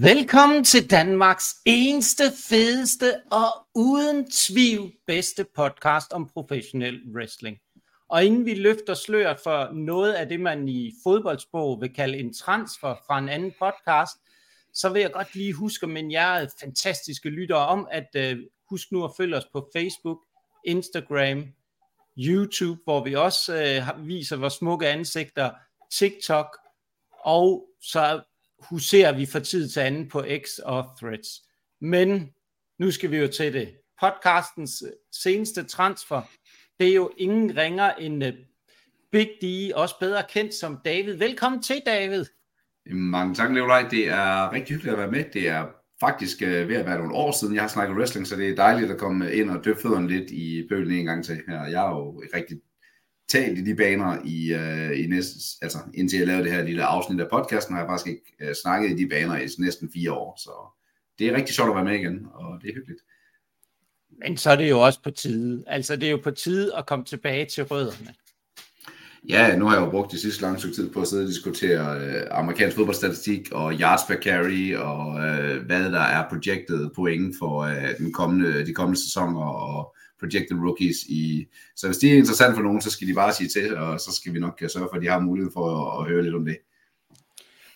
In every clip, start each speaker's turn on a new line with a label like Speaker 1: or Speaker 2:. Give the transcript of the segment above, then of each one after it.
Speaker 1: Velkommen til Danmarks eneste, fedeste og uden tvivl bedste podcast om professionel wrestling. Og inden vi løfter sløret for noget af det, man i fodboldsprog vil kalde en transfer fra en anden podcast, så vil jeg godt lige huske men jer fantastiske lyttere om, at uh, husk nu at følge os på Facebook, Instagram, YouTube, hvor vi også uh, viser vores smukke ansigter, TikTok, og så huserer vi for tid til anden på X og Threads. Men nu skal vi jo til det. Podcastens øh, seneste transfer, det er jo ingen ringer end øh, Big D, også bedre kendt som David. Velkommen til, David.
Speaker 2: Mange tak, Leolaj. Det er rigtig hyggeligt at være med. Det er faktisk øh, ved at være nogle år siden, jeg har snakket wrestling, så det er dejligt at komme ind og døbe fødderne lidt i bølen en gang til. Her. Jeg er jo rigtig talt i de baner i, uh, i næsten, altså indtil jeg lavede det her lille afsnit af podcasten, har jeg faktisk ikke uh, snakket i de baner i næsten fire år, så det er rigtig sjovt at være med igen, og det er hyggeligt.
Speaker 1: Men så er det jo også på tide. Altså det er jo på tide at komme tilbage til rødderne.
Speaker 2: Ja, nu har jeg jo brugt de sidste lange stykke tid på at sidde og diskutere øh, amerikansk fodboldstatistik og yards per carry og øh, hvad der er projected point for øh, den kommende, de kommende sæsoner og projected rookies i... Så hvis det er interessant for nogen, så skal de bare sige til, og så skal vi nok sørge for, at de har mulighed for at, at høre lidt om det.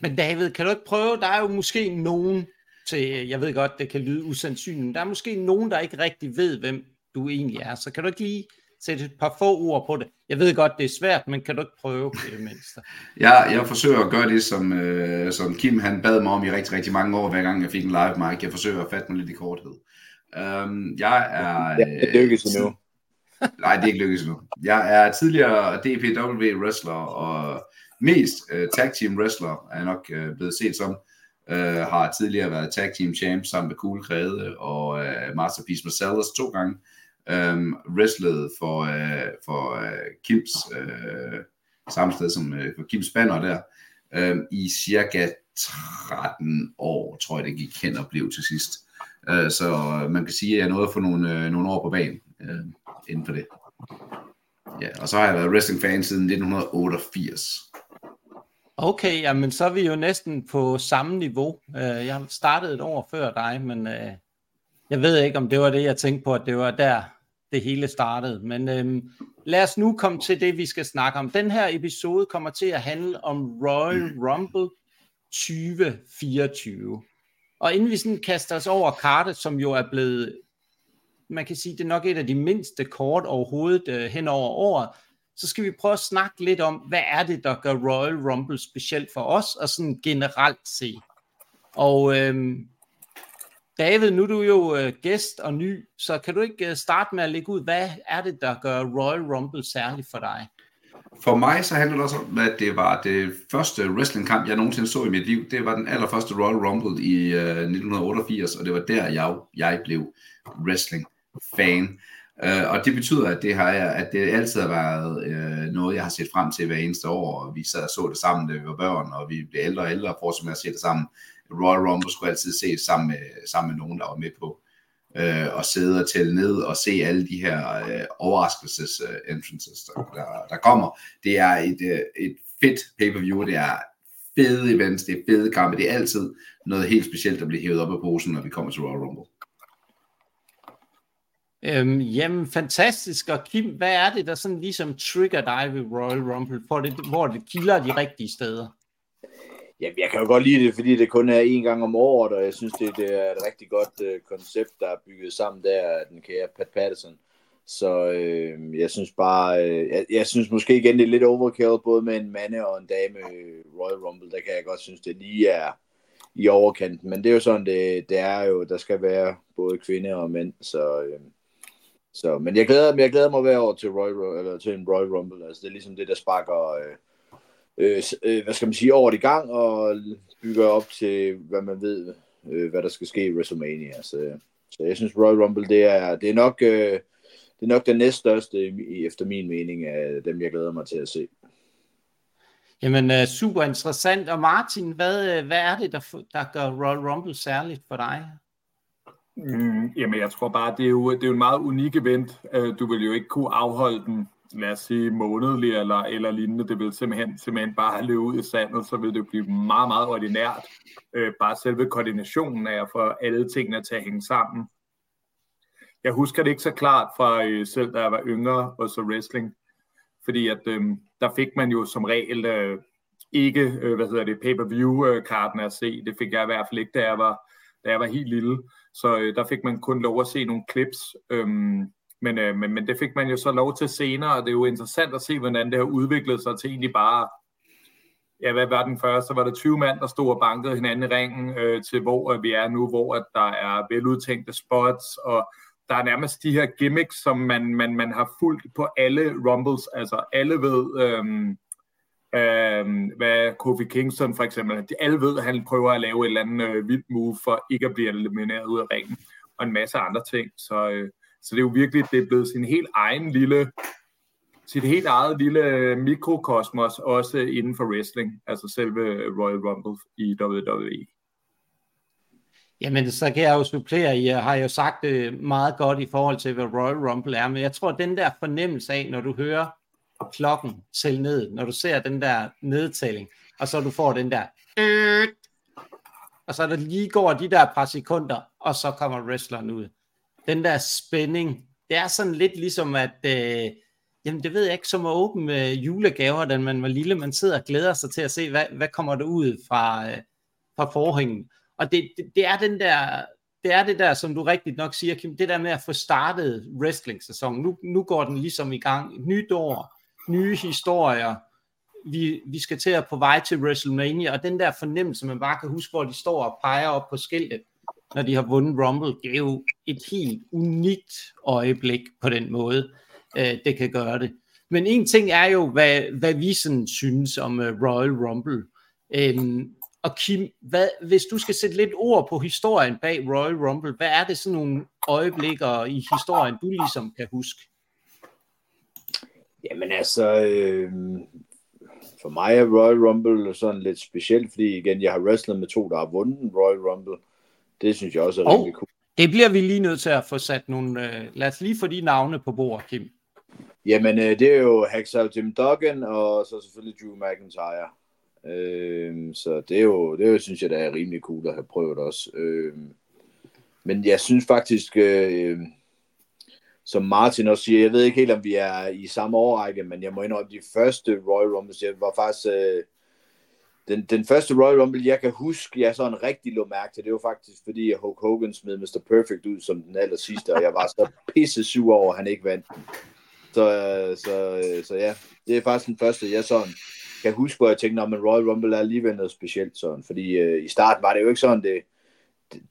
Speaker 1: Men David, kan du ikke prøve, der er jo måske nogen til, jeg ved godt, det kan lyde usandsynligt, men der er måske nogen, der ikke rigtig ved, hvem du egentlig er. Så kan du ikke lige sætte et par få ord på det? Jeg ved godt, det er svært, men kan du ikke prøve på det mindste?
Speaker 2: Ja, jeg forsøger at gøre det, som, øh, som Kim han bad mig om i rigtig, rigtig mange år, hver gang jeg fik en live mic. Jeg forsøger at fatte mig lidt i korthed. Um, jeg er...
Speaker 3: Ja, det lykkes endnu.
Speaker 2: nej, det er ikke lykkes endnu. Jeg er tidligere DPW wrestler og mest uh, tag team wrestler, er jeg nok uh, blevet set som. Uh, har tidligere været tag team champ sammen med Cool Krede og uh, Masterpiece Marcellus to gange. Um, wrestlede for, uh, for uh, Kims uh, samme sted som uh, for Kims banner der um, i cirka 13 år, tror jeg det gik hen og blev til sidst. Øh, så man kan sige, at jeg nåede at få nogle, øh, nogle år på banen øh, inden for det. Ja, og så har jeg været wrestling-fan siden 1988.
Speaker 1: Okay, jamen så er vi jo næsten på samme niveau. Jeg har startet et år før dig, men jeg ved ikke, om det var det, jeg tænkte på, at det var der, det hele startede. Men øhm, lad os nu komme til det, vi skal snakke om. Den her episode kommer til at handle om Royal Rumble 2024. Og inden vi sådan kaster os over kartet, som jo er blevet, man kan sige, det er nok et af de mindste kort overhovedet øh, hen over året, så skal vi prøve at snakke lidt om, hvad er det, der gør Royal Rumble specielt for os, og sådan generelt se. Og øh, David, nu er du jo øh, gæst og ny, så kan du ikke øh, starte med at lægge ud, hvad er det, der gør Royal Rumble særligt for dig?
Speaker 2: For mig så handler det også om, at det var det første wrestlingkamp, jeg nogensinde så i mit liv. Det var den allerførste Royal Rumble i uh, øh, 1988, og det var der, jeg, jeg blev wrestling-fan. Uh, og det betyder, at det, har jeg, at det altid har været uh, noget, jeg har set frem til hver eneste år. Og vi sad og så det sammen, da vi var børn, og vi blev ældre og ældre, og fortsatte med at se det sammen. Royal Rumble skulle altid ses sammen med, sammen med nogen, der var med på øh, og sidde og tælle ned og se alle de her øh, overraskelses øh, entrances, der, der, der kommer. Det er et, øh, et fedt pay-per-view, det er fede events, det er fede kampe, det er altid noget helt specielt, der bliver hævet op af posen, når vi kommer til Royal Rumble.
Speaker 1: Øhm, jamen, fantastisk. Og Kim, hvad er det, der sådan ligesom trigger dig ved Royal Rumble, for det, hvor det kilder de rigtige steder?
Speaker 3: Jamen, jeg kan jo godt lide det, fordi det kun er en gang om året, og jeg synes, det, det er et rigtig godt øh, koncept, der er bygget sammen der af den kære Pat Patterson. Så øh, jeg synes bare, øh, jeg, jeg synes måske igen, det er lidt overkill, både med en mande og en dame øh, Royal Rumble, der kan jeg godt synes, det lige er i overkanten. Men det er jo sådan, det, det er jo, der skal være både kvinder og mænd, så... Øh, så, men jeg glæder, jeg glæder mig hver år til, Royal, eller til en Royal Rumble. Altså, det er ligesom det, der sparker, øh, øh, øh, hvad skal man sige, over i gang og bygger op til, hvad man ved, øh, hvad der skal ske i WrestleMania. Så, så jeg synes, Royal Rumble, det er, det er nok... Øh, det er nok den næststørste, efter min mening, af dem, jeg glæder mig til at se.
Speaker 1: Jamen, uh, super interessant. Og Martin, hvad, øh, hvad er det, der, der gør Royal Rumble særligt for dig?
Speaker 4: Mm, jamen, jeg tror bare, det er, jo, det er jo en meget unik event. Du vil jo ikke kunne afholde den lad os sige, månedlig eller, eller lignende. Det vil simpelthen, simpelthen bare løbe ud i sandet, så vil det blive meget, meget ordinært. Øh, bare selve koordinationen af at få alle tingene til at hænge sammen. Jeg husker det ikke så klart fra øh, selv, da jeg var yngre og så wrestling. Fordi at øh, der fik man jo som regel øh, ikke, øh, hvad hedder det, pay-per-view-karten øh, at se. Det fik jeg i hvert fald ikke, da jeg var, da jeg var helt lille. Så øh, der fik man kun lov at se nogle clips. Øh, men, øh, men, men det fik man jo så lov til senere, og det er jo interessant at se, hvordan det har udviklet sig til egentlig bare, ja, hvad var den første? Så var der 20 mand, der stod og bankede hinanden i ringen, øh, til hvor øh, vi er nu, hvor at der er veludtænkte spots, og der er nærmest de her gimmicks, som man, man, man har fulgt på alle Rumbles. Altså alle ved, øhm, øhm, hvad Kofi Kingston for eksempel, de alle ved, at han prøver at lave et eller andet øh, vildt move for ikke at blive elimineret ud af ringen, og en masse andre ting. Så, øh, så det er jo virkelig, det er blevet sin helt egen lille, sit helt eget lille øh, mikrokosmos, også inden for wrestling, altså selve Royal Rumble i WWE.
Speaker 1: Jamen, så kan jeg jo supplere, jeg øh, har jo sagt det meget godt i forhold til, hvad Royal Rumble er, men jeg tror, den der fornemmelse af, når du hører klokken til ned, når du ser den der nedtælling, og så du får den der, og så der lige går de der par sekunder, og så kommer wrestleren ud. Den der spænding, det er sådan lidt ligesom, at, øh, jamen det ved jeg ikke, som at åbne med julegaver, da man var lille, man sidder og glæder sig til at se, hvad, hvad kommer der ud fra, øh, fra forhængen. Og det, det, det er den der, det er det der, som du rigtigt nok siger, Kim, det der med at få startet wrestling-sæsonen. Nu, nu går den ligesom i gang. Et nyt år, nye historier. Vi, vi skal til at på vej til WrestleMania, og den der fornemmelse, man bare kan huske, hvor de står og peger op på skiltet, når de har vundet Rumble, det er jo et helt unikt øjeblik på den måde, øh, det kan gøre det. Men en ting er jo, hvad, hvad vi sådan synes om øh, Royal Rumble. Øhm, og Kim, hvad, hvis du skal sætte lidt ord på historien bag Royal Rumble, hvad er det sådan nogle øjeblikker i historien, du ligesom kan huske?
Speaker 3: Jamen altså, øh, for mig er Royal Rumble sådan lidt specielt, fordi igen, jeg har wrestlet med to, der har vundet Royal Rumble. Det synes jeg også er oh, rigtig cool.
Speaker 1: Det bliver vi lige nødt til at få sat nogle... Øh, lad os lige få de navne på bordet, Kim.
Speaker 3: Jamen, øh, det er jo Hacksaw Jim Duggan, og så selvfølgelig Drew McIntyre. Øh, så det er, jo, det er jo, synes jeg, der er rimelig cool at have prøvet også. Øh, men jeg synes faktisk, øh, som Martin også siger, jeg ved ikke helt, om vi er i samme årrække, men jeg må indrømme, de første Royal Rumbles, jeg var faktisk... Øh, den, den første Royal Rumble, jeg kan huske, jeg sådan rigtig lå mærke til, det var faktisk, fordi Hulk Hogan smed Mr. Perfect ud som den aller sidste, og jeg var så pisse sur over, at han ikke vandt. Så, så, så ja, det er faktisk den første, jeg sådan kan huske, hvor jeg tænkte, at Royal Rumble er alligevel noget specielt sådan, fordi øh, i starten var det jo ikke sådan, det, det,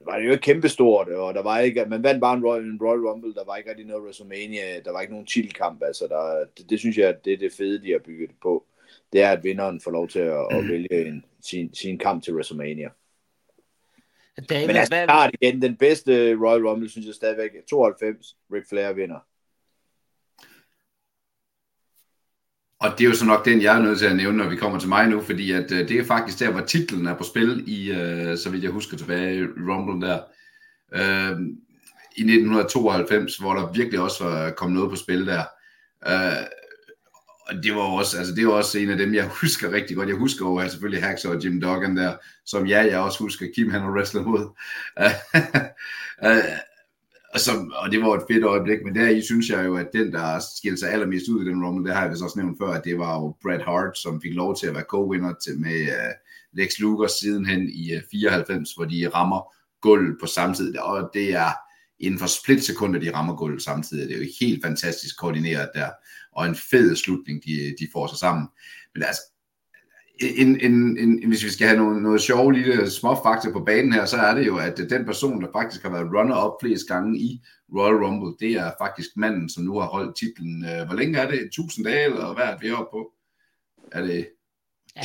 Speaker 3: var det jo ikke kæmpestort, og der var ikke, man vandt bare en Royal, en Royal Rumble, der var ikke rigtig noget WrestleMania, der var ikke nogen titelkamp, altså der, det, det, synes jeg, det er det fede, de har bygget det på, det er, at vinderen får lov til at, at vælge en, sin, sin kamp til WrestleMania. David, Men altså, hvad... igen, den bedste Royal Rumble, synes jeg stadigvæk, 92, Ric Flair vinder.
Speaker 2: Og det er jo så nok den, jeg er nødt til at nævne, når vi kommer til mig nu, fordi at, øh, det er faktisk der, hvor titlen er på spil, i, øh, så vidt jeg husker tilbage, Rumble der, øh, i 1992, hvor der virkelig også var kommet noget på spil der. Øh, og det var også, altså det var også en af dem, jeg husker rigtig godt. Jeg husker jo selvfølgelig Hacksaw og Jim Duggan der, som ja, jeg også husker Kim, han har wrestlet mod. uh, og, som, og det var et fedt øjeblik, men der i synes jeg jo, at den, der skilte sig allermest ud i den rumble, det har jeg vist også nævnt før, at det var jo Bret Hart, som fik lov til at være co-winner til med uh, Lex Luger sidenhen i øh, uh, 94, hvor de rammer gulvet på samtidig, og det er inden for splitsekunder, de rammer gulvet samtidig. Det er jo helt fantastisk koordineret der, og en fed slutning, de, de får sig sammen. Men altså, en, en, en, hvis vi skal have noget, noget sjov lille små fakta på banen her, så er det jo, at den person, der faktisk har været runner-up flest gange i Royal Rumble, det er faktisk manden, som nu har holdt titlen. Øh, hvor længe er det? 1000 dage, eller hvad er det, vi er oppe på? Er det...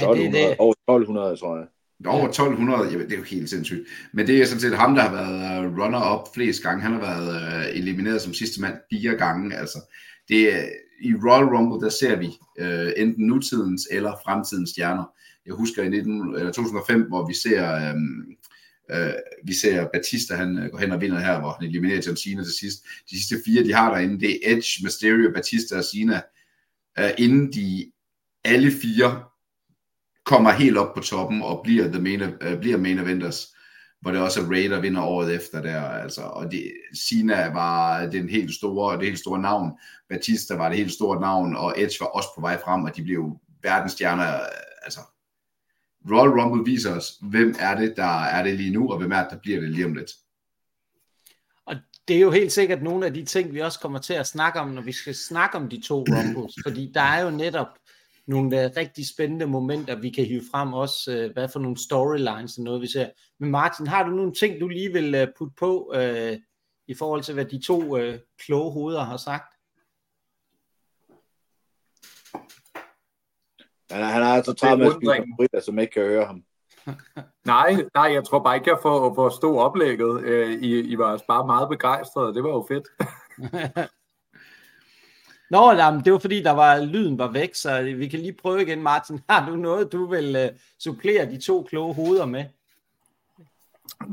Speaker 3: Ja, det, det... Over 1200, tror jeg.
Speaker 2: Over 1200, ja, det er jo helt sindssygt. Men det er sådan set ham, der har været øh, runner-up flest gange. Han har været uh, elimineret som sidste mand fire gange. Altså, det, i Royal Rumble, der ser vi øh, enten nutidens eller fremtidens stjerner. Jeg husker i 19, eller 2005, hvor vi ser øh, Øh, vi ser Batista, han øh, går hen og vinder her, hvor han eliminerer John Cena til sidst. De sidste fire, de har derinde, det er Edge, Mysterio, Batista og Cena, øh, inden de alle fire kommer helt op på toppen og bliver, the main, øh, bliver main eventers, hvor det også er Ray, der vinder året efter der, altså, og det, Sina var den helt store, det helt store navn, Batista var det helt store navn, og Edge var også på vej frem, og de blev verdensstjerner, altså, Royal Rumble viser os, hvem er det, der er det lige nu, og hvem er det, der bliver det lige om lidt.
Speaker 1: Og det er jo helt sikkert nogle af de ting, vi også kommer til at snakke om, når vi skal snakke om de to Rumbles, fordi der er jo netop nogle uh, rigtig spændende momenter, vi kan hive frem også, uh, hvad for nogle storylines og noget, vi ser. Men Martin, har du nogle ting, du lige vil uh, putte på uh, i forhold til, hvad de to uh, kloge hoveder har sagt?
Speaker 3: Han, han har altså travlt med at spille som ikke kan høre ham.
Speaker 4: nej, nej, jeg tror bare ikke, jeg får forstå oplægget. I, I var bare meget begejstrede, det var jo fedt.
Speaker 1: Nå, jamen, det var fordi, der var, lyden var væk, så vi kan lige prøve igen, Martin. Har du noget, du vil uh, supplere de to kloge hoveder med?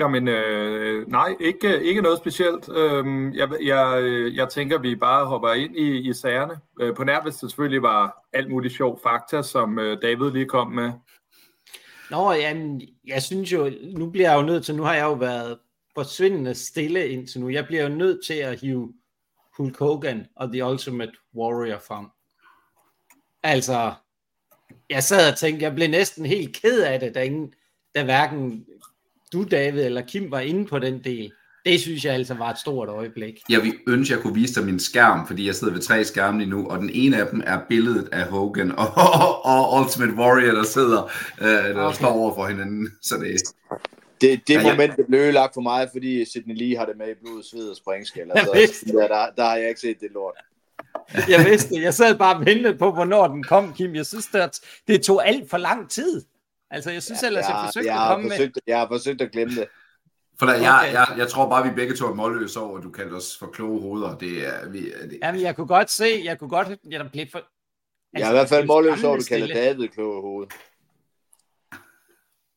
Speaker 4: Jamen, øh, nej, ikke, ikke noget specielt. Øhm, jeg, jeg, jeg tænker, vi bare hopper ind i, i sagerne. Øh, på nærmest selvfølgelig var alt muligt sjov fakta, som øh, David lige kom med.
Speaker 1: Nå, jamen, jeg synes jo, nu bliver jeg jo nødt til, nu har jeg jo været forsvindende stille indtil nu. Jeg bliver jo nødt til at hive Hulk Hogan og The Ultimate Warrior frem. Altså, jeg sad og tænkte, jeg blev næsten helt ked af det, da, ingen, da hverken du, David, eller Kim var inde på den del. Det synes jeg altså var et stort øjeblik.
Speaker 2: Jeg vil ønske, at jeg kunne vise dig min skærm, fordi jeg sidder ved tre skærme lige nu, og den ene af dem er billedet af Hogan og, og, og Ultimate Warrior, der sidder, øh, der okay. står over for hinanden. Så det,
Speaker 3: det, det ja, moment, ja. det blev ødelagt for mig, fordi Sidney Lee har det med i blod, sved og springskæld. Altså, der, der, der har jeg ikke set det lort.
Speaker 1: jeg vidste Jeg sad bare og ventede på, hvornår den kom, Kim. Jeg synes, det, det tog alt for lang tid. Altså, jeg synes ja, ellers, jeg, jeg forsøgte
Speaker 3: jeg
Speaker 1: at komme
Speaker 3: forsøgt,
Speaker 1: med...
Speaker 3: Jeg har forsøgt at glemme det.
Speaker 2: For der, okay. jeg, jeg, jeg tror bare, vi begge to er målløse over, at du kaldte os for kloge hoveder. Det er, vi, det...
Speaker 1: Jamen, jeg kunne godt se, jeg kunne godt, jeg der blev for... Altså,
Speaker 3: jeg er i hvert fald målløs over, at du kalder David kloge hoved.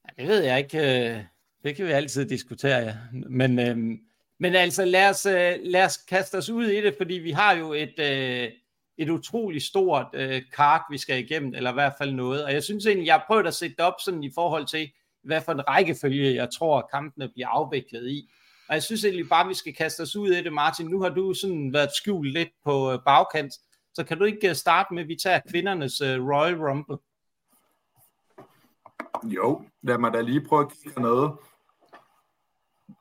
Speaker 1: Ja, det ved jeg ikke. Det kan vi altid diskutere, ja. Men, øhm, men altså, lad os, øh, lad os kaste os ud i det, fordi vi har jo et, øh, et utroligt stort øh, kart, vi skal igennem, eller i hvert fald noget. Og jeg synes egentlig, jeg har prøvet at sætte det op sådan i forhold til, hvad for en rækkefølge, jeg tror, kampene bliver afviklet i. Og jeg synes egentlig bare, vi skal kaste os ud i det, Martin. Nu har du sådan været skjult lidt på øh, bagkant, så kan du ikke øh, starte med, at vi tager kvindernes Royal Rumble?
Speaker 4: Jo, lad mig da lige prøve at kigge noget.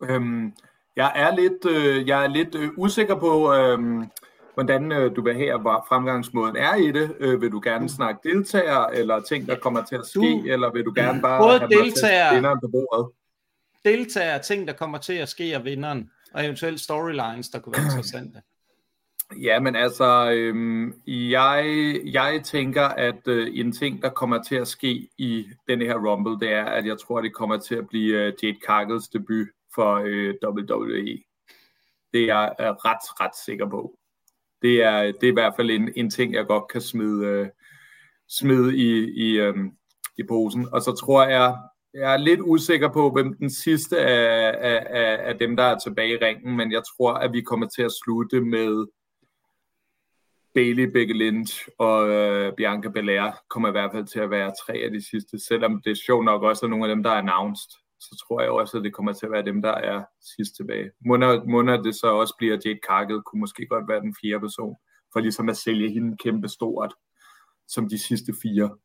Speaker 4: Øhm, jeg er lidt, øh, jeg er lidt øh, usikker på, øh, hvordan øh, du vil have, hvor fremgangsmåden er i det. Øh, vil du gerne snakke deltager, eller ting, der kommer til at ske, du, eller vil du gerne bare
Speaker 1: både have deltager,
Speaker 4: vinderen på bordet?
Speaker 1: Deltager, ting, der kommer til at ske, og vinderen, og eventuelt storylines, der kunne være interessante.
Speaker 4: Ja, men altså, øhm, jeg, jeg tænker, at øh, en ting, der kommer til at ske i denne her Rumble, det er, at jeg tror, det kommer til at blive øh, Jade Cargills debut for øh, WWE. Det er jeg er ret, ret sikker på. Det er, det er i hvert fald en, en ting, jeg godt kan smide, øh, smide i, i, øh, i posen. Og så tror jeg, jeg er lidt usikker på, hvem den sidste af, af, af dem, der er tilbage i ringen, men jeg tror, at vi kommer til at slutte med Bailey, Becky Lynch og øh, Bianca Belair kommer i hvert fald til at være tre af de sidste, selvom det er sjovt nok også er nogle af dem, der er announced så tror jeg også, at det kommer til at være dem, der er sidst tilbage. Munder det så også bliver Jade Cargill, kunne måske godt være den fjerde person, for ligesom at sælge hende kæmpe stort, som de sidste fire.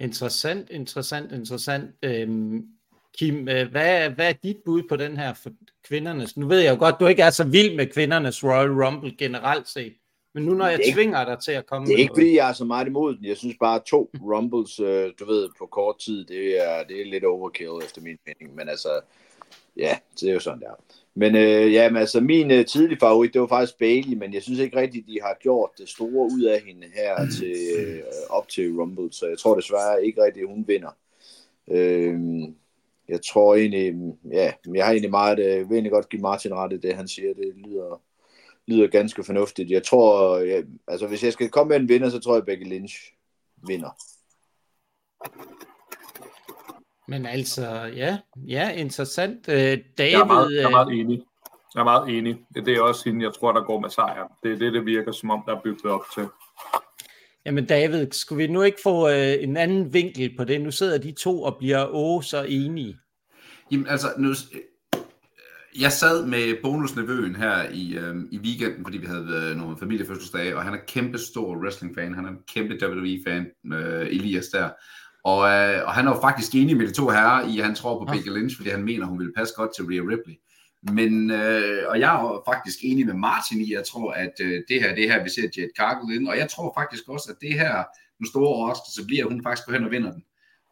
Speaker 1: Interessant, interessant, interessant. Øhm, Kim, øh, hvad, hvad er dit bud på den her for kvindernes? Nu ved jeg jo godt, du ikke er så vild med kvindernes Royal Rumble generelt set. Men nu når jeg ikke, tvinger dig til at komme
Speaker 3: Det er ikke, noget. fordi jeg er så meget imod den. Jeg synes bare, to Rumbles, øh, du ved, på kort tid, det er, det er lidt overkill efter min mening. Men altså, ja, det er jo sådan der. Men øh, ja, men altså, min øh, tidlige favorit, det var faktisk Bailey, men jeg synes ikke rigtigt, de har gjort det store ud af hende her til, øh, op til Rumble, så jeg tror desværre ikke rigtigt, hun vinder. Øh, jeg tror egentlig, ja, jeg har egentlig meget, øh, vil egentlig godt give Martin ret i det, han siger, det lyder, lyder ganske fornuftigt. Jeg tror, jeg, altså hvis jeg skal komme med en vinder, så tror jeg, at Becky Lynch vinder.
Speaker 1: Men altså, ja, ja interessant. Øh, David,
Speaker 4: jeg, er meget, jeg er meget enig. Jeg er meget enig. Det er også hende, jeg tror, der går med sejr. Det er det, det virker som om, der er bygget op til.
Speaker 1: Jamen David, skulle vi nu ikke få øh, en anden vinkel på det? Nu sidder de to og bliver åh så enige.
Speaker 2: Jamen altså, nu, jeg sad med bonusnevøen her i, øh, i weekenden, fordi vi havde øh, nogle familiefødselsdage, og han er kæmpe stor wrestling-fan. Han er en kæmpe WWE-fan, øh, Elias der. Og, øh, og han er jo faktisk enig med de to herrer i, at han tror på Becky Lynch, fordi han mener, hun vil passe godt til Rhea Ripley. Men, øh, og jeg er faktisk enig med Martin i, jeg tror, at øh, det her, det her, vi ser Jade Cargill ind, og jeg tror faktisk også, at det her, den store overraskelse bliver, at hun faktisk går hen og vinder den.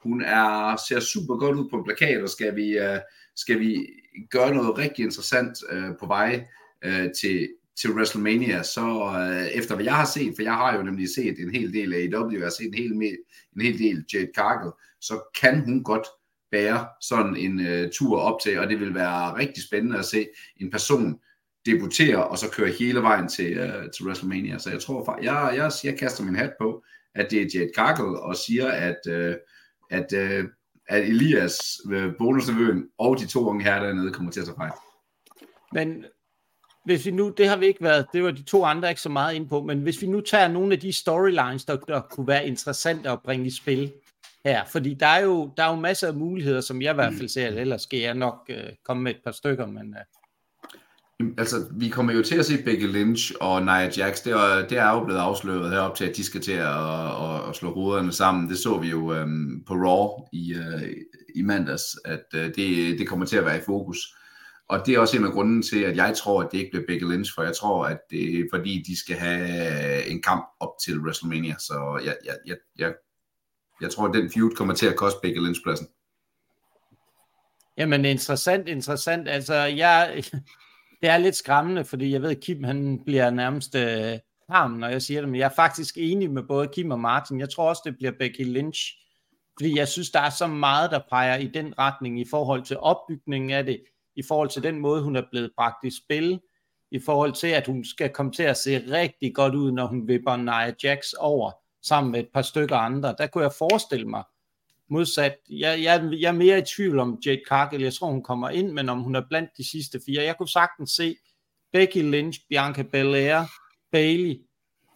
Speaker 2: Hun er, ser super godt ud på plakat, og skal vi, øh, skal vi gøre noget rigtig interessant øh, på vej øh, til, til WrestleMania, så øh, efter hvad jeg har set, for jeg har jo nemlig set en hel del af AEW, jeg har set en hel, en hel del Jade Cargill, så kan hun godt bære sådan en øh, tur op til, og det vil være rigtig spændende at se en person debutere, og så køre hele vejen til, øh, til WrestleMania. Så jeg tror, jeg, jeg, jeg kaster min hat på, at det er Jade Cargill, og siger, at, øh, at, øh, at Elias, øh, bonusnevøen, og de to unge her dernede kommer til at tage fejl.
Speaker 1: Men hvis vi nu, det har vi ikke været, det var de to andre ikke så meget ind på, men hvis vi nu tager nogle af de storylines, der, der kunne være interessante at bringe i spil her, fordi der er jo, der er jo masser af muligheder, som jeg i hvert fald ser, ellers skal jeg nok øh, komme med et par stykker, men... Øh.
Speaker 2: Altså, vi kommer jo til at se Becky Lynch og Nia Jax, det er, det er jo blevet afsløret herop til, at de skal til at, at, at slå ruderne sammen. Det så vi jo øhm, på Raw i, øh, i mandags, at øh, det, det kommer til at være i fokus. Og det er også en af grunden til, at jeg tror, at det ikke bliver Becky Lynch, for jeg tror, at det er fordi, de skal have en kamp op til WrestleMania. Så jeg, jeg, jeg, jeg, jeg tror, at den feud kommer til at koste Becky Lynch pladsen.
Speaker 1: Jamen interessant, interessant. Altså, jeg, det er lidt skræmmende, fordi jeg ved, at Kim han bliver nærmest øh, ham, når jeg siger det, men jeg er faktisk enig med både Kim og Martin. Jeg tror også, det bliver Becky Lynch, fordi jeg synes, der er så meget, der peger i den retning i forhold til opbygningen af det, i forhold til den måde, hun er blevet bragt i spil, i forhold til, at hun skal komme til at se rigtig godt ud, når hun vipper Nia Jax over, sammen med et par stykker andre. Der kunne jeg forestille mig, modsat, jeg, jeg, jeg er mere i tvivl om Jade Cargill, jeg tror hun kommer ind, men om hun er blandt de sidste fire. Jeg kunne sagtens se Becky Lynch, Bianca Belair, Bailey,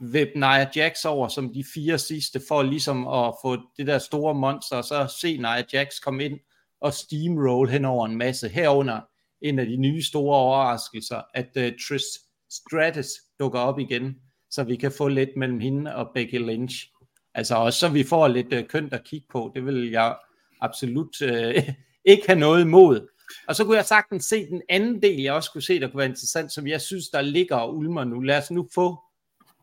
Speaker 1: Vip Nia Jax over som de fire sidste, for ligesom at få det der store monster, og så se Nia Jax komme ind og steamroll hen over en masse. Herunder en af de nye store overraskelser, at øh, uh, Trish Stratus dukker op igen, så vi kan få lidt mellem hende og Becky Lynch. Altså også så vi får lidt øh, kønt at kigge på. Det vil jeg absolut øh, ikke have noget imod. Og så kunne jeg sagtens se den anden del, jeg også kunne se, der kunne være interessant, som jeg synes, der ligger og ulmer nu. Lad os nu få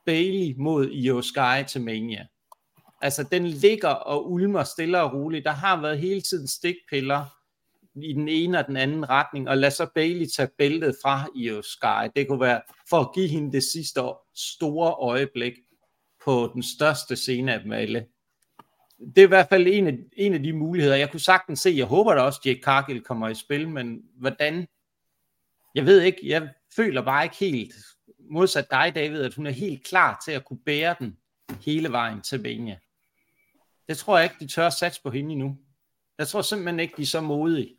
Speaker 1: Bailey mod Io Sky til Mania. Altså, den ligger og ulmer stille og roligt. Der har været hele tiden stikpiller i den ene og den anden retning, og lad så Bailey tage bæltet fra Io Sky. Det kunne være for at give hende det sidste store øjeblik på den største scene af dem alle. Det er i hvert fald en af, en af de muligheder. Jeg kunne sagtens se, jeg håber da også, at Jake Cargill kommer i spil, men hvordan? Jeg ved ikke, jeg føler bare ikke helt, modsat dig David, at hun er helt klar til at kunne bære den hele vejen til Benia. Det tror jeg ikke, de tør at satse på hende endnu. Jeg tror simpelthen ikke, de er så modige.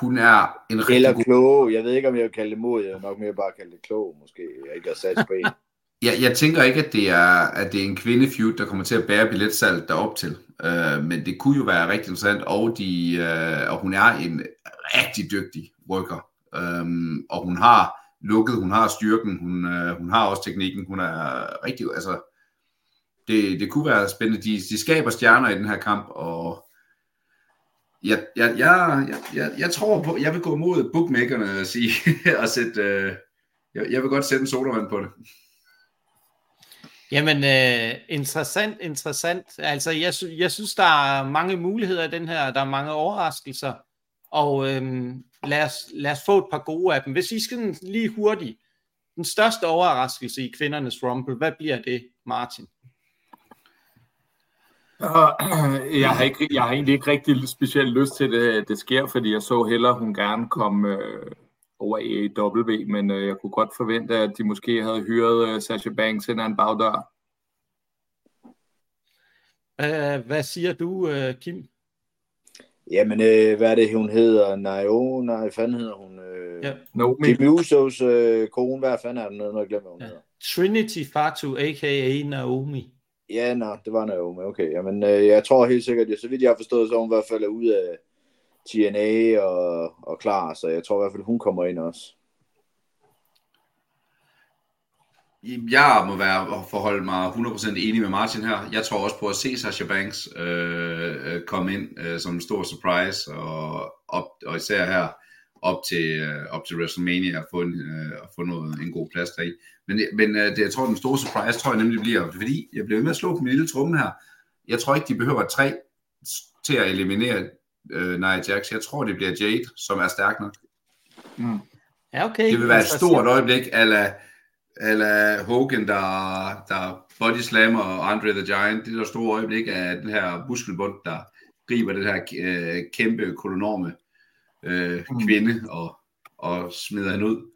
Speaker 2: Hun er en rigtig
Speaker 3: Eller
Speaker 2: god...
Speaker 3: klog. Jeg ved ikke, om jeg vil kalde det mod. Jeg vil nok mere bare kalde det klog, måske. Jeg ikke har sat på en.
Speaker 2: Jeg, jeg tænker ikke, at det er, at det er en kvindefeud, der kommer til at bære billetsalget derop til. Øh, men det kunne jo være rigtig interessant, og, de, øh, og hun er en rigtig dygtig worker. Øh, og hun har lukket, hun har styrken, hun, øh, hun har også teknikken, hun er rigtig, altså, det, det kunne være spændende. De, de skaber stjerner i den her kamp, og jeg, jeg, jeg, jeg, jeg tror på, jeg vil gå mod bookmakerne og sige, og sætte, uh, jeg, jeg vil godt sætte en sodavand på det.
Speaker 1: Jamen, øh, interessant, interessant. Altså, jeg, sy- jeg synes, der er mange muligheder i den her, der er mange overraskelser, og øh, lad, os, lad os få et par gode af dem. Hvis I skal lige hurtigt, den største overraskelse i kvindernes rumble, hvad bliver det, Martin?
Speaker 4: Øh, jeg, har ikke, jeg har egentlig ikke rigtig specielt lyst til, at det, det sker, fordi jeg så hellere, hun gerne kom øh, over i AEW, men øh, jeg kunne godt forvente, at de måske havde hyret øh, Sasha Banks ind ad en bagdør.
Speaker 1: Uh, hvad siger du, uh, Kim?
Speaker 3: Jamen, øh, hvad er det, hun hedder? Naomi, nej, fanden hedder hun? Øh,
Speaker 1: Ja.
Speaker 4: Naomi.
Speaker 3: Jimmy Usos øh, kone, hvad fanden er den nede, når jeg glemmer, hvad hun
Speaker 1: Ja.
Speaker 3: hedder?
Speaker 1: Trinity Fatu, a.k.a. Naomi.
Speaker 3: Ja, nå, det var Naomi, okay. Jamen, øh, jeg tror helt sikkert, ja, så vidt jeg har forstået, så er hun i hvert fald ude af TNA og, og klar, så jeg tror i hvert fald, hun kommer ind også.
Speaker 2: Jeg må være forholde mig 100% enig med Martin her. Jeg tror også på at se Sasha Banks øh, øh, komme ind øh, som en stor surprise, og, op, og især her op til, øh, op til WrestleMania og få, en, øh, få noget, en god plads deri. Men, men øh, det, jeg tror, den store surprise, tror jeg nemlig bliver, fordi jeg bliver ved med at slå på min lille tromme her. Jeg tror ikke, de behøver tre til at eliminere øh, Nia Jax. Jeg tror, det bliver Jade, som er stærk nok.
Speaker 1: Ja, okay.
Speaker 2: Det vil være et
Speaker 1: Altså,
Speaker 2: stort øjeblik, ala, ala Hogan, der, der body slammer og Andre the Giant. Det er et stort øjeblik af den her muskelbund, der griber den her øh, kæmpe kolonorme øh,
Speaker 4: Mm.
Speaker 2: kvinde og, og smider hende ud.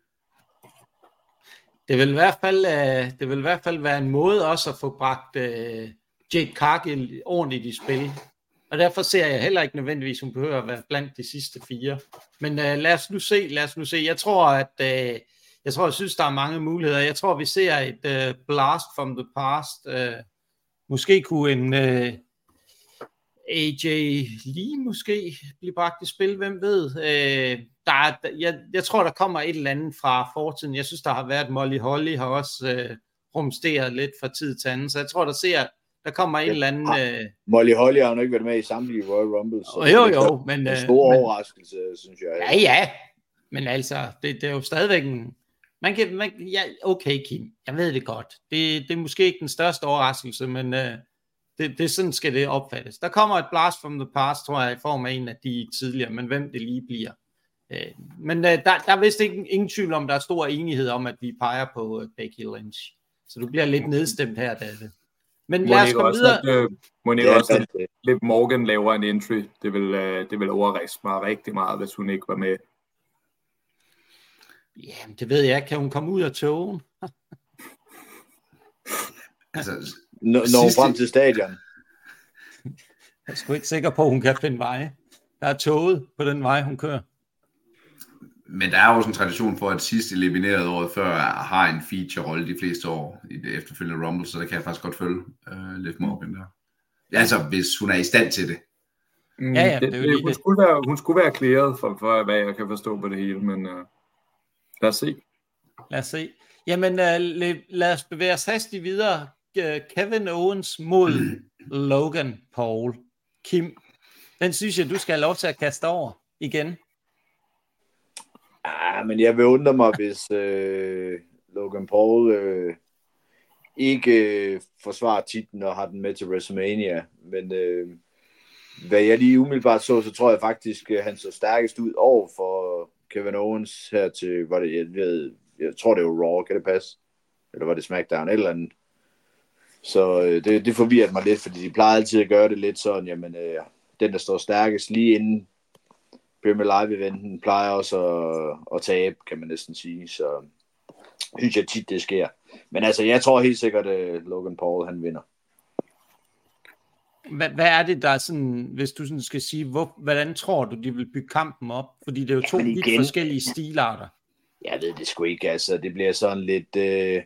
Speaker 1: Det vil i hvert fald, øh, det vil i hvert fald være en måde også at få bragt øh, Jade Cargill ordentligt i spil. Og derfor ser jeg heller ikke nødvendigvis, hun behøver at være blandt de sidste fire. Men øh, lad os nu se, lad os nu se. Jeg tror, at øh, jeg tror, jeg synes, der er mange muligheder. Jeg tror, vi ser et øh, blast from the past. Øh, måske kunne en øh, AJ Lee måske blive bragt i spil, hvem ved. Øh, der er, jeg, jeg tror, der kommer et eller andet fra fortiden. Jeg synes, der har været Molly Holly, har også øh, rumsteret lidt fra tid til anden. Så jeg tror, der ser, der kommer en eller anden... Øh,
Speaker 3: Molly Holly har jo ikke været med i samtlige Royal Rumble, så
Speaker 1: jo,
Speaker 3: er
Speaker 1: jo, men...
Speaker 3: en
Speaker 1: øh,
Speaker 3: stor
Speaker 1: men,
Speaker 3: overraskelse, synes jeg.
Speaker 1: Ja, ja. Men altså, det, det er jo stadigvæk en... Man kan, man, ja, okay, Kim, jeg ved det godt. Det, det er måske ikke den største overraskelse, men øh, det, det sådan skal det opfattes. Der kommer et blast from the past, tror jeg, i form af en af de tidligere, men hvem det lige bliver. Øh, men øh, der, der er vist ikke, ingen tvivl om, der er stor enighed om, at vi peger på øh, Becky Lynch. Så du bliver lidt nedstemt her, David. Men lad os komme
Speaker 4: også,
Speaker 1: videre.
Speaker 4: at, øh, må ikke
Speaker 3: Ja,
Speaker 4: også, at Liv Morgan laver en entry. Det vil, øh, det vil overraske mig rigtig meget, hvis hun ikke var med.
Speaker 1: Jamen, det ved jeg ikke. Kan hun komme ud af togen?
Speaker 2: Altså,
Speaker 3: når, når
Speaker 2: Sidste-
Speaker 3: frem til stadion.
Speaker 1: Jeg er sgu ikke sikker på, at hun kan finde veje. Der er toget på den vej, hun kører.
Speaker 2: Men der er også en tradition for, at sidst elimineret året før har en feature-rolle de fleste år i det efterfølgende Rumble, så der kan jeg faktisk godt følge uh, Liv Morgan der. Altså, hvis hun er i stand til det.
Speaker 4: Mm,
Speaker 1: Ja, ja, det er jo lige
Speaker 4: hun,
Speaker 1: det.
Speaker 4: skulle være, hun skulle være klæret for, for, hvad jeg kan forstå på det hele, men øh, lad os se.
Speaker 1: Lad os se. Jamen, uh, lad, lad os bevæge os hastigt videre. Uh, Kevin Owens mod Logan Paul. Kim, den synes jeg, du skal have lov til at kaste over igen.
Speaker 3: Ah, men jeg vil undre mig, hvis øh, Logan Paul øh, ikke øh, forsvarer titlen og har den med til WrestleMania. Men øh, hvad jeg lige umiddelbart så, så tror jeg faktisk, at han så stærkest ud over for Kevin Owens her til, var det, jeg, ved, jeg tror det var Raw, kan det passe? Eller var det SmackDown, eller andet. Så øh, det, det forvirrer mig lidt, fordi de plejer altid at gøre det lidt sådan, jamen, øh, den der står stærkest lige inden Premier Live eventen plejer også at, at tabe, kan man næsten sige. Så synes jeg tit, det sker. Men altså, jeg tror helt sikkert, at Logan Paul, han vinder.
Speaker 1: Hvad, hvad er det, der er sådan, hvis du sådan skal sige, hvor, hvordan tror du, de vil bygge kampen op? Fordi det er jo to
Speaker 3: Jamen
Speaker 1: vidt
Speaker 3: igen.
Speaker 1: forskellige stilarter.
Speaker 3: Jeg ved det sgu ikke, altså. Det bliver sådan lidt... Øh...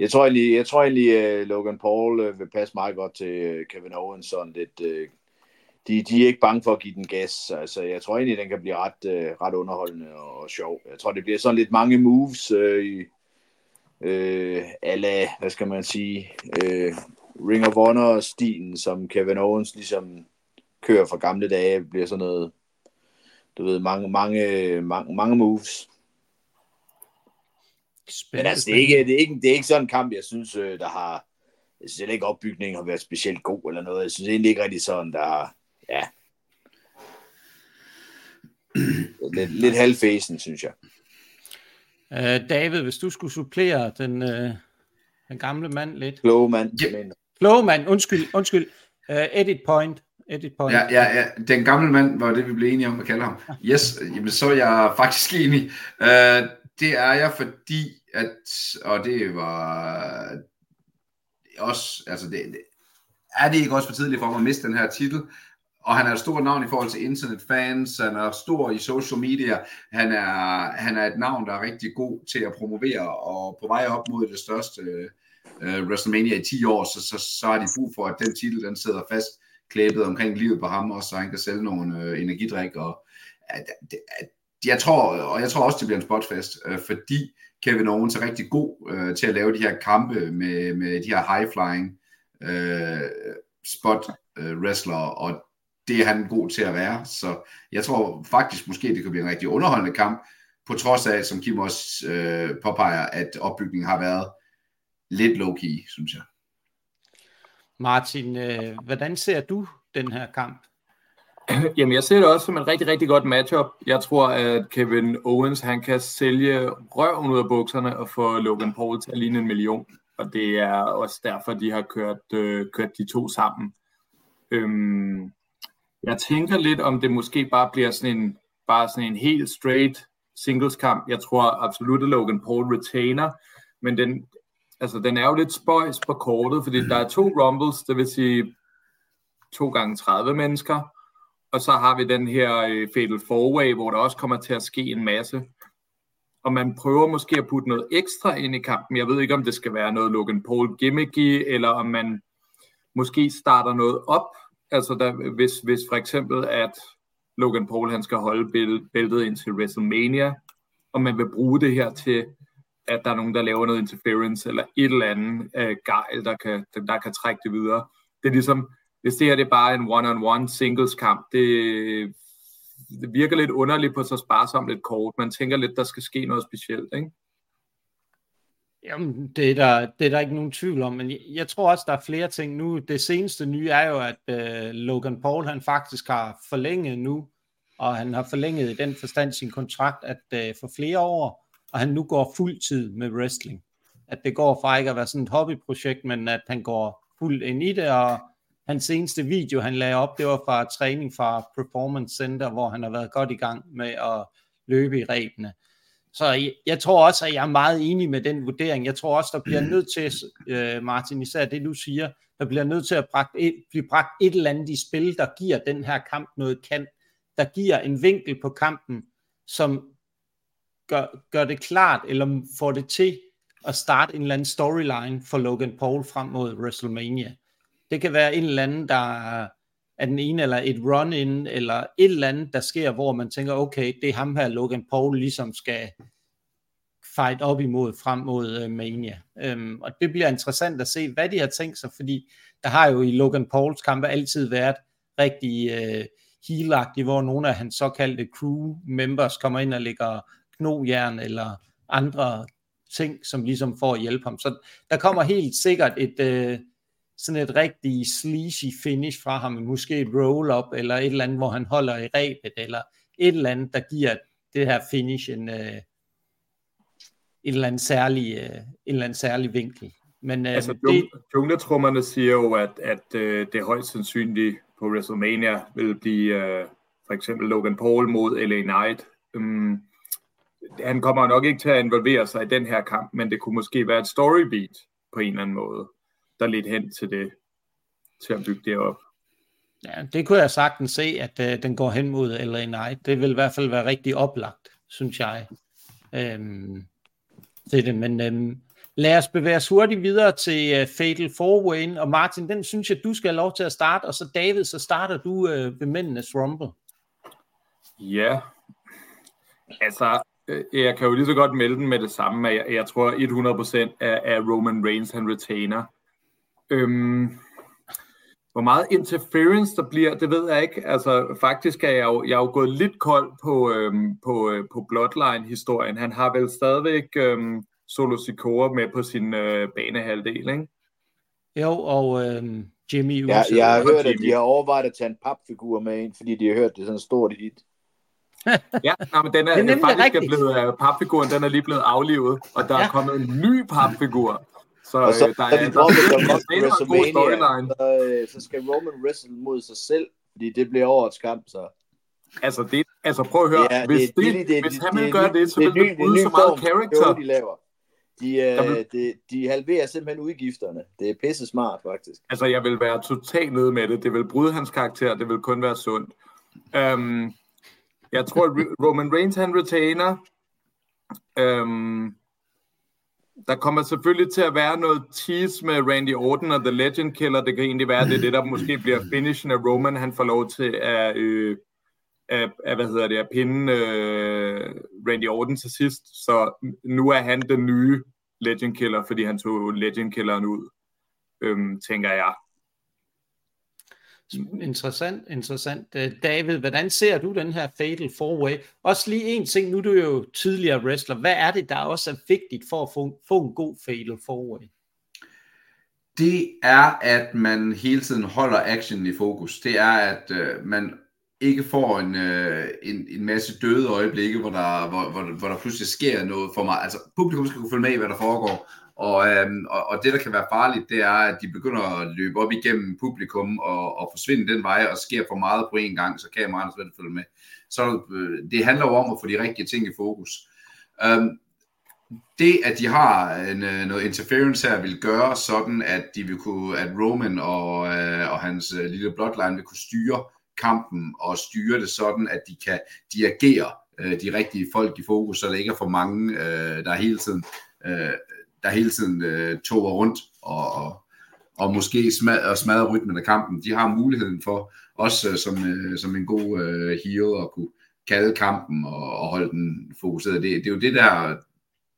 Speaker 3: Jeg tror egentlig, jeg tror egentlig uh, Logan Paul uh, vil passe meget godt til uh, Kevin Owens. Sådan lidt, uh... de, de er ikke bange for at give den gas. Altså, jeg tror egentlig, den kan blive ret, uh, ret underholdende og sjov. Jeg tror, det bliver sådan lidt mange moves uh, i... Uh, ala, hvad skal man sige, uh, Ring of Honor-stilen, som Kevin Owens ligesom kører fra gamle dage, bliver sådan noget, du ved, mange, mange, mange, mange moves. Men
Speaker 1: Spændende.
Speaker 3: altså, det er, ikke, det, er ikke, det er ikke sådan en kamp, jeg synes, øh, der har... Jeg synes ikke, opbygningen har været specielt god eller noget. Jeg synes egentlig ikke rigtig sådan, der har... Ja. Lidt, lidt halvfæsen, synes jeg.
Speaker 1: Øh, David, hvis du skulle supplere den, øh, den gamle mand lidt.
Speaker 3: Kloge mand,
Speaker 2: Ja.
Speaker 3: jeg mener.
Speaker 1: Kloge mand, undskyld, undskyld. Uh, edit point. Edit point.
Speaker 2: Ja, ja, ja, den gamle mand var det, vi blev enige om at kalde ham. Yes, jamen, så er jeg faktisk enig. Uh, det er jeg, fordi at, og det var også, altså det, det, er det ikke også for tidligt for mig at miste den her titel? Og han er et stort navn i forhold til internetfans, han er stor i social media, han er, han er et navn, der er rigtig god til at promovere, og på vej op mod det største uh, WrestleMania i 10 år, så, så, så har de brug for, at den titel, den sidder fast klæbet omkring livet på ham, og så han kan sælge nogle uh, energidrik, og at, at, jeg tror, og jeg tror også, det bliver en spotfest, uh, fordi Kevin Owens er rigtig god uh, til at lave de her kampe med, med de her high-flying uh, spot uh, wrestler, og det er han god til at være. Så jeg tror faktisk måske, det kan blive en rigtig underholdende kamp, på trods af, som Kim også øh, påpeger, at opbygningen har været lidt low-key, synes jeg.
Speaker 1: Martin, øh, hvordan ser du den her kamp?
Speaker 4: Jamen, jeg ser det også som en rigtig, rigtig godt matchup. Jeg tror, at Kevin Owens, han kan sælge røven ud af bukserne og få Logan Paul til at ligne en million. Og det er også derfor, de har kørt, øh, kørt de to sammen. Øhm, jeg tænker lidt, om det måske bare bliver sådan en, bare sådan en helt straight singles kamp. Jeg tror absolut, at Logan Paul retainer, men den, altså, den er jo lidt spøjs på kortet, fordi der er to rumbles, det vil sige to gange 30 mennesker, og så har vi den her øh, Fatal Four-Way, hvor der også kommer til at ske en masse. Og man prøver måske at putte noget ekstra ind i kampen. Jeg ved ikke, om det skal være noget Logan Paul gimmicky, eller om man måske starter noget op, Altså, der, hvis, hvis for eksempel, at Logan Paul han skal holde bæltet ind til WrestleMania, og man vil bruge det her til, at der er nogen, der laver noget interference, eller et eller andet øh, gejl, der kan, der, der kan trække det videre. Det er ligesom, hvis det her det er bare en one-on-one singles kamp, det, det virker lidt underligt på så sparsomt et kort. Man tænker lidt, der skal ske noget specielt, ikke?
Speaker 1: Jamen, det er, der, det er der ikke nogen tvivl om, men jeg, jeg tror også, der er flere ting nu. Det seneste nye er jo, at øh, Logan Paul, han faktisk har forlænget nu, og han har forlænget i den forstand sin kontrakt, at øh, for flere år, og han nu går fuld tid med wrestling. At det går fra ikke at være sådan et hobbyprojekt, men at han går fuld ind i det, og hans seneste video, han lagde op, det var fra træning fra Performance Center, hvor han har været godt i gang med at løbe i rebene. Så jeg, jeg tror også, at jeg er meget enig med den vurdering. Jeg tror også, der bliver nødt til, øh, Martin, især det du siger, der bliver nødt til at bragt et, blive bragt et eller andet i spil, der giver den her kamp noget kan, der giver en vinkel på kampen, som gør, gør det klart, eller får det til at starte en eller anden storyline for Logan Paul frem mod WrestleMania. Det kan være en eller anden, der af den ene, eller et run-in, eller et eller andet, der sker, hvor man tænker, okay, det er ham her, Logan Paul, ligesom skal fight op imod frem mod uh, Mania. Um, og det bliver interessant at se, hvad de har tænkt sig, fordi der har jo i Logan Pauls kampe altid været rigtig øh, uh, healagtigt, hvor nogle af hans såkaldte crew members kommer ind og lægger knogjern eller andre ting, som ligesom får at hjælpe ham. Så der kommer helt sikkert et, uh, sådan et rigtig sleazy finish fra ham, måske et roll-up, eller et eller andet, hvor han holder i rebet, eller et eller andet, der giver det her finish en, uh, en eller anden særlig, uh, en eller anden særlig vinkel. Men, uh,
Speaker 4: altså, det... jungletrummerne siger jo, at, at uh, det er højst sandsynligt på WrestleMania vil blive uh, for eksempel Logan Paul mod LA Knight. Um, han kommer nok ikke til at involvere sig i den her kamp, men det kunne måske være et storybeat på en eller anden måde der lidt hen til det, til at bygge det op.
Speaker 1: Ja, det kunne jeg sagtens se, at uh, den går hen mod LA Knight. Det vil i hvert fald være rigtig oplagt, synes jeg. Øhm, til det, men øhm, lad os bevæge os hurtigt videre til uh, Fatal 4 Og Martin, den synes jeg, du skal have lov til at starte, og så David, så starter du uh, ved mændenes Rumble.
Speaker 4: Ja, altså, jeg kan jo lige så godt melde den med det samme, at jeg, jeg tror 100% af, af Roman Reigns, han retainer. Øhm, hvor meget interference der bliver, det ved jeg ikke. Altså, faktisk er jeg jo, jeg er jo gået lidt kold på, øhm, på, øh, på Bloodline-historien. Han har vel stadigvæk øhm, Solo Sikoa med på sin øh, banehalvdel, ikke?
Speaker 1: Jo, og øhm, Jimmy.
Speaker 3: Ja, jeg har hørt, at de har overvejet at tage en papfigur med ind, fordi de har hørt, det er sådan et stort hit.
Speaker 4: ja, nej, men den er, det er faktisk er blevet, uh, papfiguren den er lige blevet aflivet, og der ja. er kommet en ny papfigur.
Speaker 3: Så, og så, øh, der er, de dropper der WrestleMania, så, øh, så skal Roman wrestle mod sig selv, fordi det bliver årets kamp, så.
Speaker 4: Altså, det, altså prøv at høre, ja, hvis, det, det, det, hvis det, han vil gøre det, så vil det bryde så meget character.
Speaker 3: De laver. De, øh, de, de halverer simpelthen udgifterne. Det er pisse smart, faktisk.
Speaker 4: Altså, jeg vil være totalt nede med det. Det vil bryde hans karakter. Det vil kun være sundt. Um, jeg tror, at Roman Reigns, han retainer. Um, der kommer selvfølgelig til at være noget tease med Randy Orton og The Legend Killer. Det kan egentlig være, det er det, der måske bliver finishen af Roman. Han får lov til at, øh, at, at hvad hedder det, at pinde øh, Randy Orton til sidst. Så nu er han den nye Legend Killer, fordi han tog Legend Killeren ud, øhm, tænker jeg.
Speaker 1: Interessant, interessant. Øh, David, hvordan ser du den her Fatal 4-Way? Også lige en ting, nu er du jo tidligere wrestler. Hvad er det, der også er vigtigt for at få, få en god Fatal 4-Way?
Speaker 2: Det er, at man hele tiden holder action i fokus. Det er, at øh, man ikke får en, øh, en, en masse døde øjeblikke, hvor der, hvor, hvor, hvor der pludselig sker noget for mig. Altså, publikum skal kunne følge med i, hvad der foregår. Og, øhm, og, og det, der kan være farligt, det er, at de begynder at løbe op igennem publikum og, og forsvinde den vej, og sker for meget på én gang, så kameraerne slet følge med. Så øh, det handler jo om at få de rigtige ting i fokus. Øhm, det, at de har en, øh, noget interference her, vil gøre sådan, at de vil kunne, at Roman og, øh, og hans øh, lille bloodline vil kunne styre kampen og styre det sådan, at de kan dirigere øh, de rigtige folk i fokus, så der ikke er for mange, øh, der hele tiden øh, der hele tiden øh, toger rundt og, og, og måske smadrer, smadrer rytmen af kampen. De har muligheden for, også øh, som, øh, som en god øh, hero, at kunne kalde kampen og, og holde den fokuseret. Det, det er jo det, der,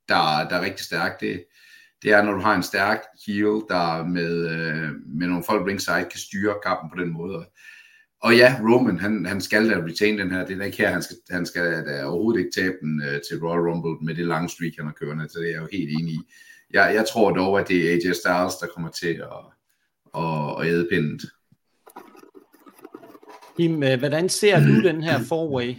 Speaker 2: der, der er rigtig stærkt. Det, det er, når du har en stærk heel, der med, øh, med nogle folk ringside kan styre kampen på den måde. Og ja, Roman, han, han skal da retain den her. Det er ikke her, han skal, han skal da overhovedet ikke tabe den øh, til Royal Rumble med det lange streak, han har kørende. Så det er jeg jo helt enig i jeg, jeg tror dog, at det er AJ Styles, der kommer til at, at, at æde pindet.
Speaker 1: Kim, øh, hvordan ser du den her forway?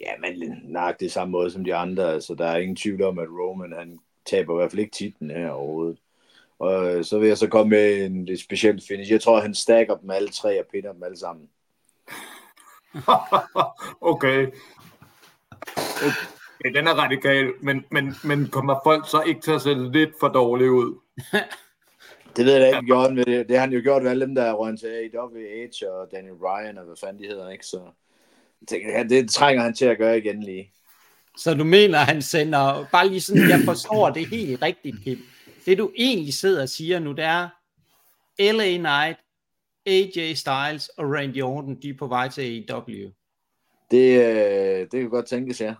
Speaker 3: Ja, men nok det samme måde som de andre. Altså, der er ingen tvivl om, at Roman han taber i hvert fald ikke titlen her overhovedet. Og øh, så vil jeg så komme med en lidt speciel finish. Jeg tror, han stacker dem alle tre og pinder dem alle sammen.
Speaker 4: okay. okay. Den er radikal, men, men, men kommer folk så ikke til at se lidt for dårligt ud?
Speaker 3: det ved jeg ikke, gjort med det. Det har han jo gjort med alle dem, der er rundt til AEW, Edge og Daniel Bryan og hvad fanden de hedder, ikke? Så jeg tænker, det trænger han til at gøre igen lige.
Speaker 1: Så du mener, han sender, bare lige sådan, jeg forstår det helt rigtigt, Kim. Det du egentlig sidder og siger nu, det er, LA Knight, AJ Styles og Randy Orton, de er på vej til AEW.
Speaker 3: Det, øh, det kan godt tænkes, ja.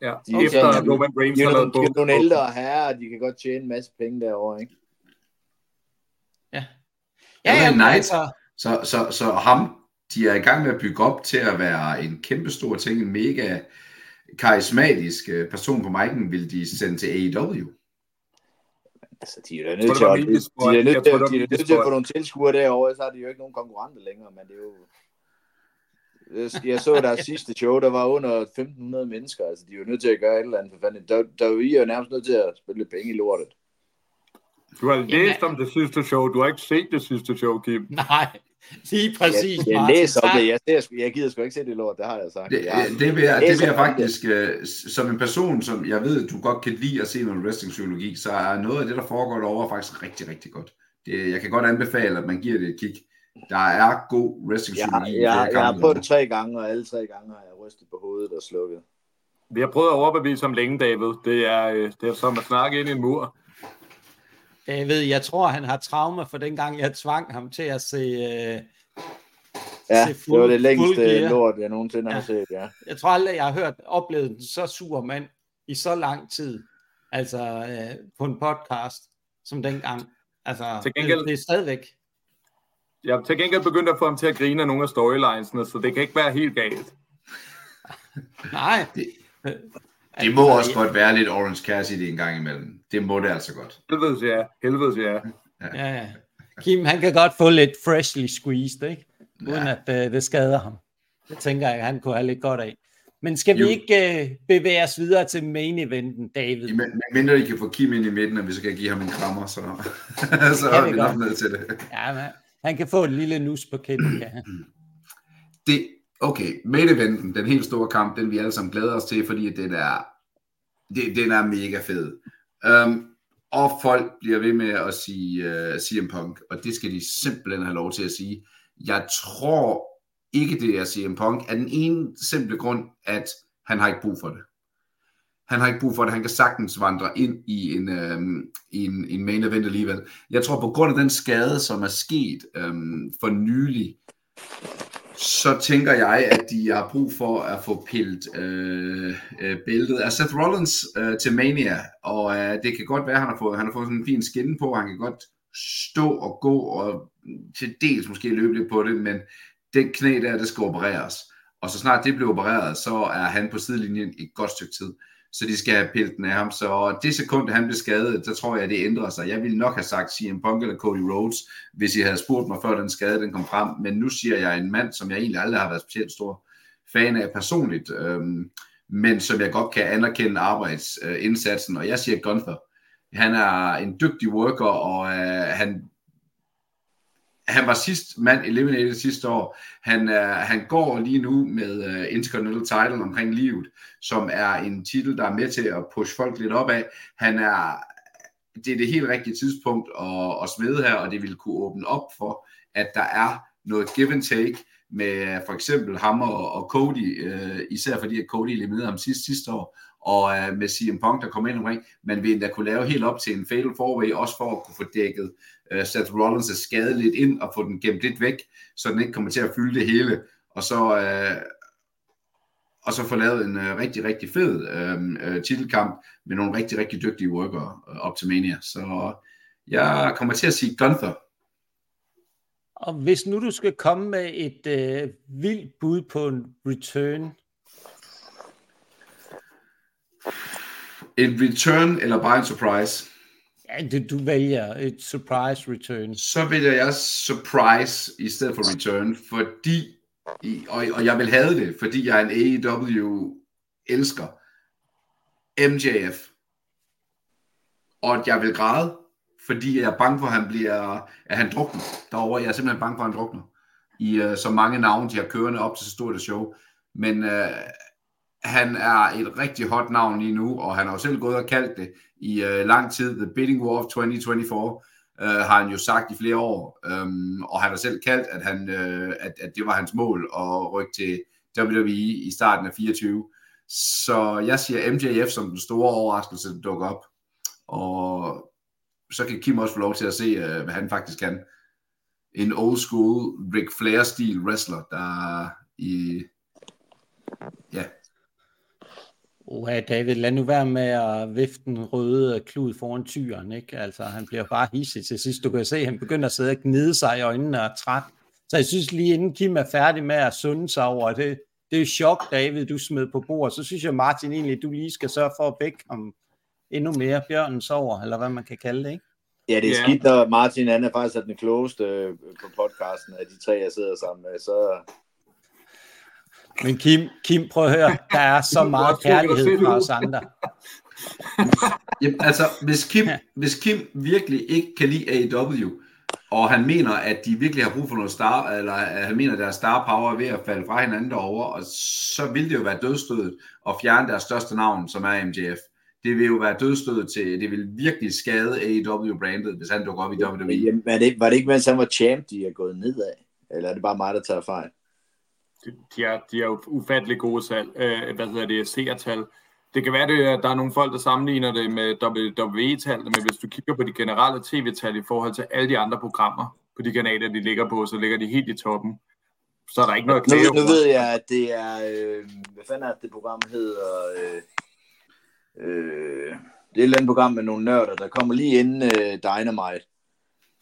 Speaker 4: Ja, de okay. efter at Roman Reigns
Speaker 3: har lavet nogle, nogle ældre herrer, de kan godt tjene en masse penge derovre, ikke?
Speaker 1: Ja.
Speaker 2: Ja, ja, ja altså... så, så, så ham, de er i gang med at bygge op til at være en kæmpe stor ting, en mega karismatisk øh, person på mic'en, vil de sende til AEW.
Speaker 3: Altså, de er nødt til at, de, de er nødt til, de er nødt til at få nogle tilskuere derovre, så har de jo ikke nogen konkurrenter længere, men det er jo jeg så deres sidste show, der var under 1500 mennesker. Altså, de er jo nødt til at gøre et eller andet for fanden. Der, der er jo nærmest nødt til at spille penge i lortet.
Speaker 4: Du har læst om det sidste show. Du har ikke set det sidste show, Kim.
Speaker 1: Nej, lige præcis.
Speaker 3: Jeg, jeg læser om det. Jeg, jeg, jeg gider sgu ikke se det lort, det har jeg sagt.
Speaker 2: Det, jeg, det, vil, jeg, det vil jeg faktisk, uh, som en person, som jeg ved, du godt kan lide at se noget wrestling-psykologi, så er noget af det, der foregår derovre faktisk rigtig, rigtig godt. Det, jeg kan godt anbefale, at man giver det et kig. Der er god wrestling
Speaker 3: psykologi. Ja, jeg, jeg har prøvet det tre gange, og alle tre gange har jeg rystet på hovedet og slukket.
Speaker 4: Vi har prøvet at overbevise om længe, David. Det er, øh, det er som at snakke ind i en mur.
Speaker 1: David, jeg tror, han har traumer for den gang, jeg tvang ham til at se... Øh,
Speaker 3: ja, se fuld, det var det længste lort, jeg nogensinde ja. har set, ja.
Speaker 1: Jeg tror aldrig, jeg har hørt oplevet en så sur mand i så lang tid, altså øh, på en podcast, som dengang. Altså, til gengæld, det, det er stadigvæk
Speaker 4: jeg har til gengæld begyndt at få ham til at grine af nogle af storylinesene, så det kan ikke være helt galt.
Speaker 1: Nej.
Speaker 2: Det, det må også godt være lidt Orange Cassidy en gang imellem. Det må det altså godt.
Speaker 4: Helvedes ja. Helvedes ja.
Speaker 1: Ja, ja. Kim, han kan godt få lidt freshly squeezed, ikke? Uden ja. at uh, det skader ham. Det tænker jeg, han kunne have lidt godt af. Men skal jo. vi ikke uh, bevæge os videre til main eventen, David?
Speaker 2: Ja, men, mindre I kan få Kim ind i midten, og vi så kan give ham en krammer, så, så er vi nok ned til det.
Speaker 1: Ja, men han kan få et lille nus på kænden, kan han.
Speaker 2: Det, okay, main eventen, den helt store kamp, den vi alle sammen glæder os til, fordi den er, det, den er mega fed. Um, og folk bliver ved med at sige øh, uh, CM Punk, og det skal de simpelthen have lov til at sige. Jeg tror ikke, det er CM Punk, af den ene simple grund, at han har ikke brug for det. Han har ikke brug for det. Han kan sagtens vandre ind i en, øhm, i en, en main event alligevel. Jeg tror, på grund af den skade, som er sket øhm, for nylig, så tænker jeg, at de har brug for at få pillet øh, øh, bæltet af Seth Rollins øh, til Mania, og øh, det kan godt være, at han har fået, han har fået sådan en fin skinne på, han kan godt stå og gå, og til dels måske løbe lidt på det, men den knæ der, det skal opereres. Og så snart det bliver opereret, så er han på sidelinjen et godt stykke tid. Så de skal have pillet den af ham. Så det sekund, han blev skadet, så tror jeg, det ændrer sig. Jeg ville nok have sagt CM Punk eller Cody Rhodes, hvis I havde spurgt mig, før den skade den kom frem. Men nu siger jeg en mand, som jeg egentlig aldrig har været specielt stor fan af personligt, øhm, men som jeg godt kan anerkende arbejdsindsatsen. Og jeg siger Gunther. Han er en dygtig worker, og øh, han han var sidst mand eliminated sidste år. Han, øh, han går lige nu med øh, Intercontinental title omkring livet, som er en titel, der er med til at pushe folk lidt opad. Han er, det er det helt rigtige tidspunkt at, at smide her, og det vil kunne åbne op for, at der er noget give and take med for eksempel ham og, og Cody, øh, især fordi at Cody eliminerede ham sidst sidste år, og øh, med CM Punk, der kom ind omkring, man vil endda kunne lave helt op til en fatal forway, også for at kunne få dækket øh, Seth Rollins' skade lidt ind, og få den gemt lidt væk, så den ikke kommer til at fylde det hele, og så, øh, og så få lavet en øh, rigtig, rigtig fed øh, øh titelkamp med nogle rigtig, rigtig dygtige workere øh, op til Mania. Så jeg kommer til at sige Gunther.
Speaker 1: Og hvis nu du skal komme med et øh, vildt bud på en return
Speaker 2: En return eller bare en surprise?
Speaker 1: Ja, det, du vælger et surprise return.
Speaker 2: Så vælger jeg surprise i stedet for return, fordi, og, og jeg vil have det, fordi jeg er en AEW elsker MJF. Og jeg vil græde, fordi jeg er bange for, at han bliver, at han drukner derovre. Jeg er simpelthen bange for, at han drukner. I uh, så mange navne, de har kørende op til så stort et show. Men uh, han er et rigtig hot navn lige nu, og han har jo selv gået og kaldt det i øh, lang tid. The Bidding War of 2024 øh, har han jo sagt i flere år, øhm, og han har selv kaldt, at, han, øh, at, at det var hans mål at rykke til WWE i starten af 24. Så jeg siger MJF som den store overraskelse, der dukker op. Og så kan Kim også få lov til at se, øh, hvad han faktisk kan. En old school Ric Flair-stil wrestler, der i ja,
Speaker 1: Oha, David, lad nu være med at vifte den røde klud foran tyren, ikke? Altså, han bliver bare hissig til sidst. Du kan se, at han begynder at sidde og gnide sig i øjnene og er træt. Så jeg synes lige inden Kim er færdig med at sunde sig over det, det er chok, David, du smed på bordet. Så synes jeg, Martin, egentlig, du lige skal sørge for at vække ham endnu mere. Bjørnen sover, eller hvad man kan kalde det, ikke?
Speaker 3: Ja, det er yeah. skidt, når Martin han er faktisk den klogeste øh, på podcasten af de tre, jeg sidder sammen med. Så,
Speaker 1: men Kim, Kim, prøv at høre, der er så meget kærlighed fra os andre.
Speaker 2: Jamen, altså, hvis Kim, hvis Kim virkelig ikke kan lide AEW, og han mener, at de virkelig har brug for noget star, eller at han mener, at deres star power er ved at falde fra hinanden derovre, og så vil det jo være dødstødet at fjerne deres største navn, som er MJF. Det vil jo være dødstødet til, det vil virkelig skade AEW-brandet, hvis han dukker op i WWE.
Speaker 3: Jamen, var, det, var det ikke, mens han var champ, de er gået nedad? Eller er det bare mig, der tager fejl?
Speaker 4: De er, de er jo ufattelig gode salg, øh, hvad hedder det, seertal. Det kan være, at der er nogle folk, der sammenligner det med WWE-tallene, men hvis du kigger på de generelle tv-tal i forhold til alle de andre programmer på de kanaler, de ligger på, så ligger de helt i toppen. Så er der ikke noget at
Speaker 3: nu, nu ved jeg, at det er, øh, hvad fanden er det program hedder, øh, øh, det er et eller andet program med nogle nørder, der kommer lige inden øh, Dynamite.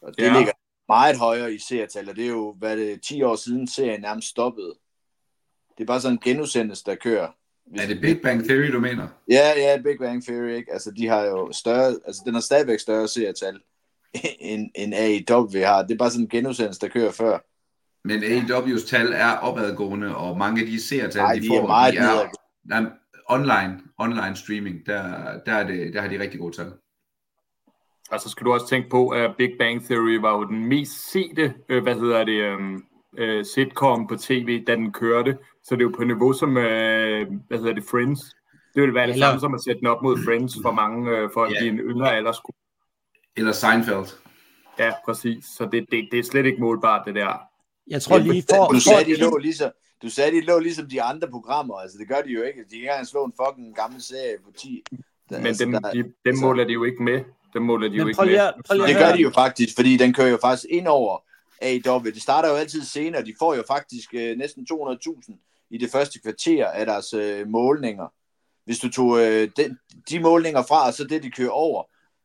Speaker 3: Og det ja. ligger meget højere i seertal, og det er jo, hvad det 10 år siden serien nærmest stoppede. Det er bare sådan en genudsendelse, der kører.
Speaker 2: Hvis er det Big Bang Theory, du mener?
Speaker 3: Ja, ja, Big Bang Theory, ikke? Altså, de har jo større, altså, den har stadigvæk større seertal, end, end AEW har. Det er bare sådan en genudsendelse, der kører før.
Speaker 2: Men AEW's tal er opadgående, og mange af de seertal,
Speaker 3: de, de får, er meget de er,
Speaker 2: nej, online, online streaming, der, der, er det, der har de rigtig gode tal.
Speaker 4: Og så skal du også tænke på, at Big Bang Theory var jo den mest sete, øh, hvad hedder det, øhm, øh, sitcom på tv, da den kørte. Så det er jo på niveau som, øh, hvad hedder det, Friends. Det vil være det
Speaker 1: Eller-
Speaker 4: samme som at sætte den op mod Friends for mange øh, folk
Speaker 2: Ja.
Speaker 4: i en yngre aldersgruppe.
Speaker 2: Eller Seinfeld.
Speaker 4: Ja, præcis. Så det, det, det er slet ikke målbart, det der.
Speaker 1: Jeg tror lige for...
Speaker 3: du,
Speaker 1: for
Speaker 3: sagde, de lå ligesom, du sagde, de lå ligesom de andre programmer. Altså, det gør de jo ikke. De kan ikke engang slå en fucking gammel serie på 10. Der,
Speaker 4: Men
Speaker 3: altså,
Speaker 4: dem,
Speaker 3: der,
Speaker 4: de, dem
Speaker 3: altså-
Speaker 4: måler de jo ikke med. Dem måler de jo
Speaker 1: Men
Speaker 4: ikke
Speaker 1: prøv lige
Speaker 4: med.
Speaker 1: prøv
Speaker 3: det gør de jo faktisk, fordi den kører jo faktisk ind over AEW. Det starter jo altid senere. De får jo faktisk øh, næsten 200.000 i det første kvarter af deres øh, målninger. Hvis du tog øh, den, de målninger fra, og så det, de kører over,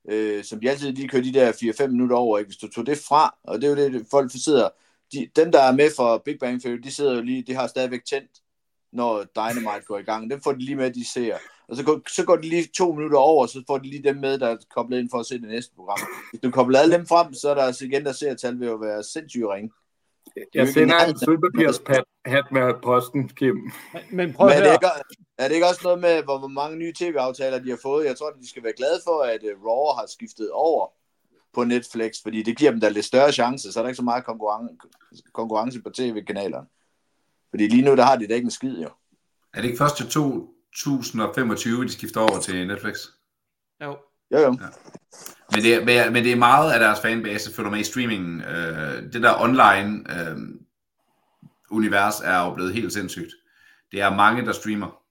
Speaker 3: øh, som de altid lige kører de der 4-5 minutter over, ikke? hvis du tog det fra, og det er jo det, folk sidder, de, dem der er med for Big Bang Theory, de sidder jo lige, de har stadigvæk tændt, når Dynamite går i gang. Dem får de lige med, de ser. Og så går, så går de lige to minutter over, så får de lige dem med, der er koblet ind for at se det næste program. Hvis du kobler alle dem frem, så er der altså igen, der ser tal ved at være sindssygt ringe.
Speaker 4: Jeg sender en sølvpapirshat med posten, Kim.
Speaker 1: Men prøv
Speaker 3: Men er det, ikke, er det ikke også noget med, hvor mange nye tv-aftaler de har fået? Jeg tror, de skal være glade for, at uh, Raw har skiftet over på Netflix, fordi det giver dem da lidt større chance, så er der ikke så meget konkurrence, konkurrence på tv-kanalerne. Fordi lige nu, der har de da ikke en skid, jo.
Speaker 2: Er det ikke først til 2025, de skifter over til Netflix?
Speaker 1: Jo.
Speaker 3: Jo, jo.
Speaker 2: Men det, er- men men det er meget af deres fanbase, følger med i streamingen. Øh, det der online øh, univers er jo blevet helt sindssygt. Det er mange, der streamer.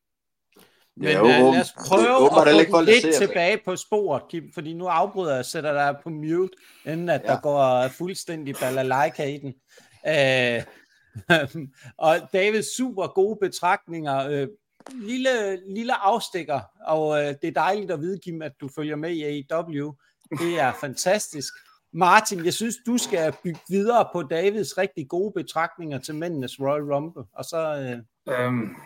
Speaker 1: Men
Speaker 3: Ja,
Speaker 1: ja,
Speaker 3: jo,
Speaker 1: lad os prøve
Speaker 3: åbenbart
Speaker 1: at få lidt tilbage på sporet, Kim, fordi nu afbryder jeg og sætter dig på mute, inden at ja. der
Speaker 3: Ja.
Speaker 1: går fuldstændig balalaika i den. Øh, og David, super gode betragtninger. Øh, lille, lille afstikker, og øh, det er dejligt at vide, Kim, at du følger med i AEW. Det er fantastisk. Martin, jeg synes, du skal bygge videre på Davids rigtig gode betragtninger til mændenes Royal Rumble, og så... Øh,
Speaker 4: Øhm,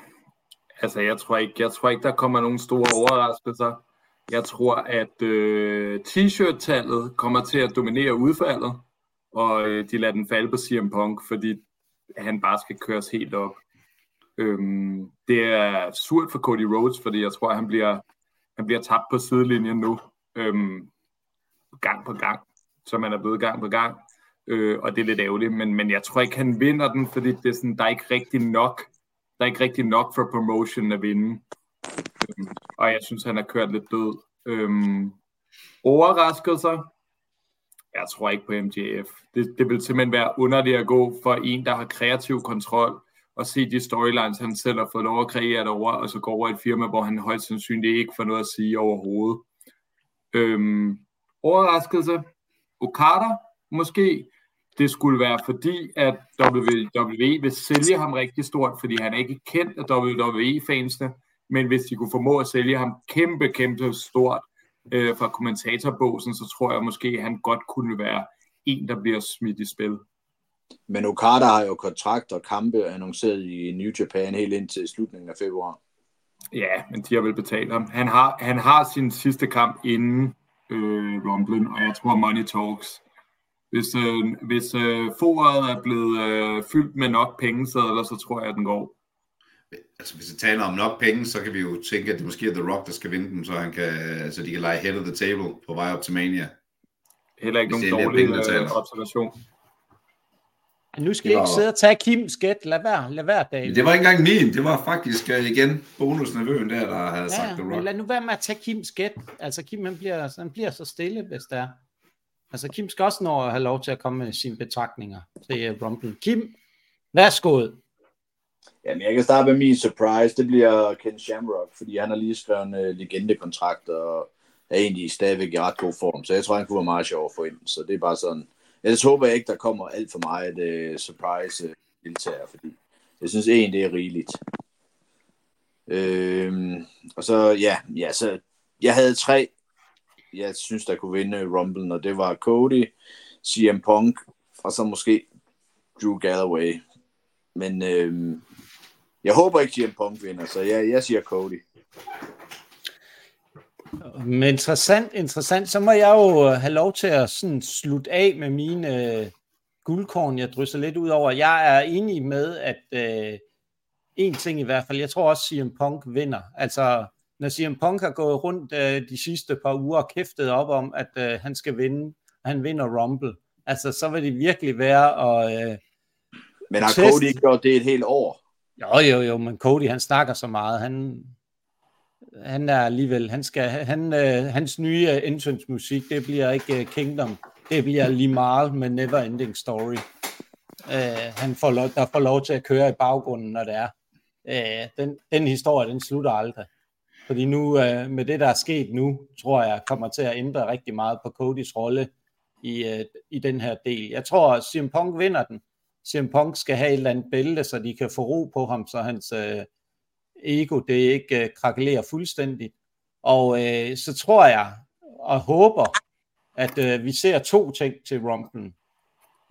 Speaker 4: altså, jeg tror, ikke, jeg tror ikke, der kommer nogen store overraskelser. Jeg tror, at øh, t-shirt-tallet kommer til at dominere udfaldet, og øh, de lader den falde på CM Punk, fordi han bare skal køres helt op. Øhm, det er surt for Cody Rhodes, fordi jeg tror, han bliver, han bliver tabt på sidelinjen nu, øhm, gang på gang, som han er blevet gang på gang. Øh, og det er lidt ærgerligt, men, men jeg tror ikke, han vinder den, fordi det er sådan, der er ikke rigtig nok der er ikke rigtig nok for promotion at vinde. Øhm, og jeg synes, han har kørt lidt død. Øhm, overraskelser? Jeg tror ikke på MJF. Det, det vil simpelthen være underligt at gå for en, der har kreativ kontrol, og se de storylines, han selv har fået lov at kreere derovre, og så gå over et firma, hvor han højst sandsynligt ikke får noget at sige overhovedet. Øhm, overraskelse? Okada? Måske? det skulle være fordi, at WWE vil sælge ham rigtig stort, fordi han er ikke kendt af WWE-fansene, men hvis de kunne formå at sælge ham kæmpe, kæmpe stort øh, fra kommentatorbåsen, så tror jeg måske, at han godt kunne være en, der bliver smidt i spil.
Speaker 3: Men Okada har jo kontrakt og kampe annonceret i New Japan helt indtil slutningen af februar.
Speaker 4: Ja, men de har vel betalt ham. Han har, han har sin sidste kamp inden øh, Rumblen, og jeg tror Money Talks. Hvis, øh, hvis øh, foret er blevet øh, fyldt med nok pengesedler, så tror jeg, at den går.
Speaker 2: Altså, hvis vi taler om nok penge, så kan vi jo tænke, at det måske er The Rock, der skal vinde dem, så, han kan, så de kan lege head of the table på vej op til Mania.
Speaker 4: Heller ikke
Speaker 2: Hvis
Speaker 4: nogen dårlig
Speaker 2: penge,
Speaker 4: øh, observation.
Speaker 1: Nu skal I
Speaker 2: var-
Speaker 1: ikke sidde og tage Kims gæt. Lad være, lad være, David.
Speaker 2: Det var ikke engang min, det var faktisk uh, igen bonusnevøen der, der havde
Speaker 1: Ja,
Speaker 2: sagt The
Speaker 1: men
Speaker 2: Rock.
Speaker 1: lad nu være med at tage Kims gæt. Altså, Kim han bliver, han bliver så stille, hvis det er. Altså, Kim skal også nå at have lov til at komme med sine betragtninger til uh, Rumble. Kim, værsgo.
Speaker 3: Jamen, jeg kan starte med min surprise. Det bliver Ken Shamrock, fordi han har lige skrevet en uh, legendekontrakt og er egentlig stadigvæk i ret god form. Så jeg tror, han kunne være meget sjov at få ind. Så det er bare sådan. Ellers håber jeg ikke, der kommer alt for meget uh, surprise øh, deltager, fordi jeg synes egentlig, det er rigeligt. Øhm, og så, ja, ja, så jeg havde tre, jeg synes, der kunne vinde Rumble, og det var Cody, CM Punk, og så måske Drew Galloway. Men øhm, jeg håber ikke, CM Punk vinder, så jeg, jeg siger Cody.
Speaker 1: Men interessant, interessant. Så må jeg jo øh, have lov til at sådan slutte af med mine øh, guldkorn, jeg drysser lidt ud over. Jeg er enig med, at øh, en ting i hvert fald, jeg tror også, CM Punk vinder. Altså, når CM Punk har gået rundt øh, de sidste par uger og kæftet op om, at øh, han skal vinde, han vinder Rumble, altså, så vil det virkelig være at... Øh,
Speaker 3: Men har
Speaker 1: Test.
Speaker 3: Cody gjort det et helt år?
Speaker 1: jo, jo, jo, men Cody, han snakker så meget. Han, han er alligevel, han skal, han, øh, hans nye øh, entrance musik, det bliver ikke øh, Kingdom, det bliver Limal med Never Ending Story. Øh, han får lov, der får lov til at køre i baggrunden, når det er. Øh, den, den historie, den slutter aldrig. Fordi nu, øh, med det, der er sket nu, tror jeg, kommer til at ændre rigtig meget på Codys rolle i, øh, i den her del. Jeg tror, at CM Punk vinder den. CM Punk skal have et eller andet bælte, så de kan få ro på ham, så hans øh, ego det ikke uh, krakelerer fuldstændigt. Og uh, så tror jeg og håber, at uh, vi ser to ting til Rumpen.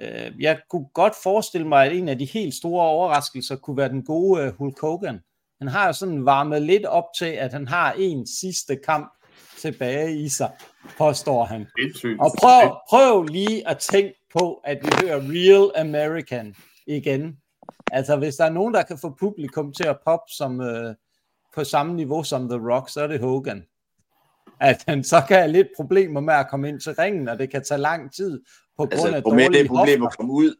Speaker 1: Uh, jeg kunne godt forestille mig, at en af de helt store overraskelser kunne være den gode uh, Hulk Hogan. Han har jo sådan varmet lidt op til, at han har en sidste kamp tilbage i sig, påstår han. Og prøv, prøv lige at tænke på, at vi hører Real American igen. Altså, hvis der er nogen, der kan få publikum til at poppe som, øh, på samme niveau som The Rock, så er det Hogan. At han så kan have lidt problemer med at komme ind til ringen, og det kan tage lang tid på grund altså, af dårlige
Speaker 3: det er problem at komme ud.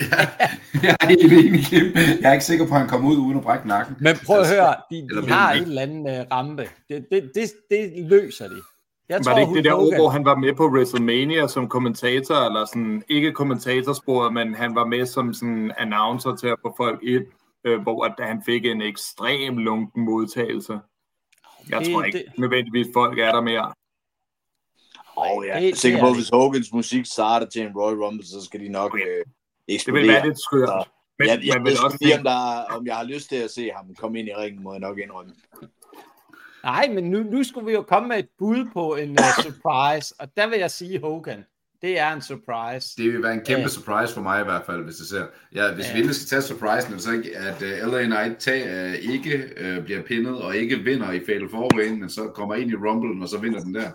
Speaker 2: Ja, jeg er helt enig, Kim. Jeg er ikke sikker på, at han kommer ud uden at brække nakken.
Speaker 1: Men prøv at høre, de, de har en eller anden uh, rampe. Det, det, det, det løser de.
Speaker 4: Jeg var tror, det ikke det der år, hvor han var med på WrestleMania som kommentator, eller sådan, ikke kommentatorsporet, men han var med som sådan announcer til at få folk ind, øh, hvor at han fik en ekstrem lunken modtagelse. Jeg det, tror ikke det... nødvendigvis folk er der mere.
Speaker 3: Åh oh, ja, jeg er sikker på, at hvis Hogans musik starter til en Royal Rumble, så skal de nok øh,
Speaker 4: eksplodere. Det vil være lidt skørt.
Speaker 3: Men, jeg, jeg, ved også lige, om, der, om jeg har lyst til at se ham komme ind i ringen, må jeg nok indrømme.
Speaker 1: Nej, men nu, nu skulle vi jo komme med et bud på en uh, surprise, og der vil jeg sige Hogan. Det er en surprise.
Speaker 2: Det vil være en kæmpe uh, surprise for mig i hvert fald, hvis det ser. Ja, hvis uh, vi skal tage surprisen, så ikke, at uh, LA Knight tag, uh, ikke uh, bliver pinnet og ikke vinder i Fatal 4 men så kommer ind i Rumble, og så vinder den der.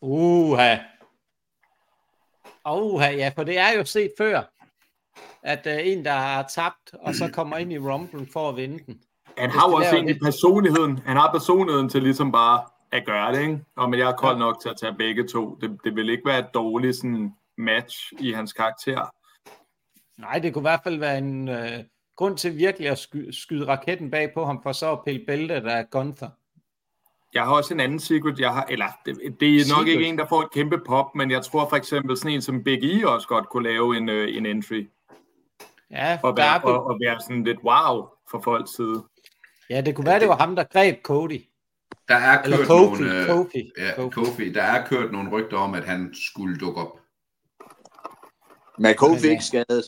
Speaker 1: Uha. Uha, ja, for det er jo set før, at uh, en, der har tabt, og så kommer ind i Rumble for at vinde den.
Speaker 4: Han har jo også egentlig personligheden. Han har personligheden til ligesom bare at gøre det, ikke? Og men jeg er kold nok til at tage begge to. Det, det vil ikke være et dårligt sådan, match i hans karakter.
Speaker 1: Nej, det kunne i hvert fald være en øh, grund til virkelig at sky, skyde raketten bag på ham, for så at pille bæltet af Gunther.
Speaker 4: Jeg har også en anden secret, jeg har, eller det, det er nok secret. ikke en, der får et kæmpe pop, men jeg tror for eksempel sådan en som Big E også godt kunne lave en, øh, en entry.
Speaker 1: Ja,
Speaker 4: og være, og, og være sådan lidt wow for folks side.
Speaker 1: Ja, det kunne være, det var ham, der greb Cody.
Speaker 2: Der er kørt Kofi, nogle, øh, Kofi, ja, Kofi. Kofi. Der er kørt nogle rygter om, at han skulle dukke op.
Speaker 3: Men Kofi ikke skadet.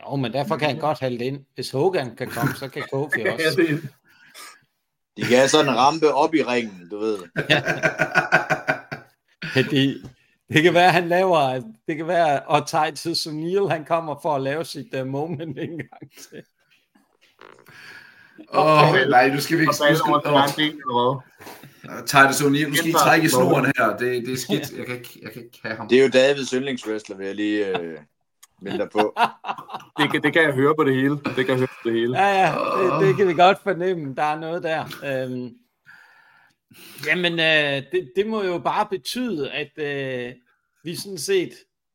Speaker 1: Jo, men derfor kan han godt halde det ind. Hvis Hogan kan komme, så kan Kofi også.
Speaker 3: De kan have sådan en rampe op i ringen, du ved. ja.
Speaker 1: det, det kan være, han laver, det kan være, og Titus O'Neill, han kommer for at lave sit uh, moment en gang til.
Speaker 2: Åh, oh, nej, nu skal vi ikke... Nu skal, oh. Titus O'Neill, nu skal I trække i snoren her. Det, det er skidt. Jeg kan, ikke, jeg kan ikke have ham.
Speaker 3: Det er jo Davids yndlingswrestler, vil jeg lige øh, minde på.
Speaker 4: det, kan, det kan jeg høre på det hele. Det kan jeg høre på det hele.
Speaker 1: Ja, ja, det, det kan vi godt fornemme. Der er noget der. Øhm, jamen, øh, det, det må jo bare betyde, at øh, vi sådan set,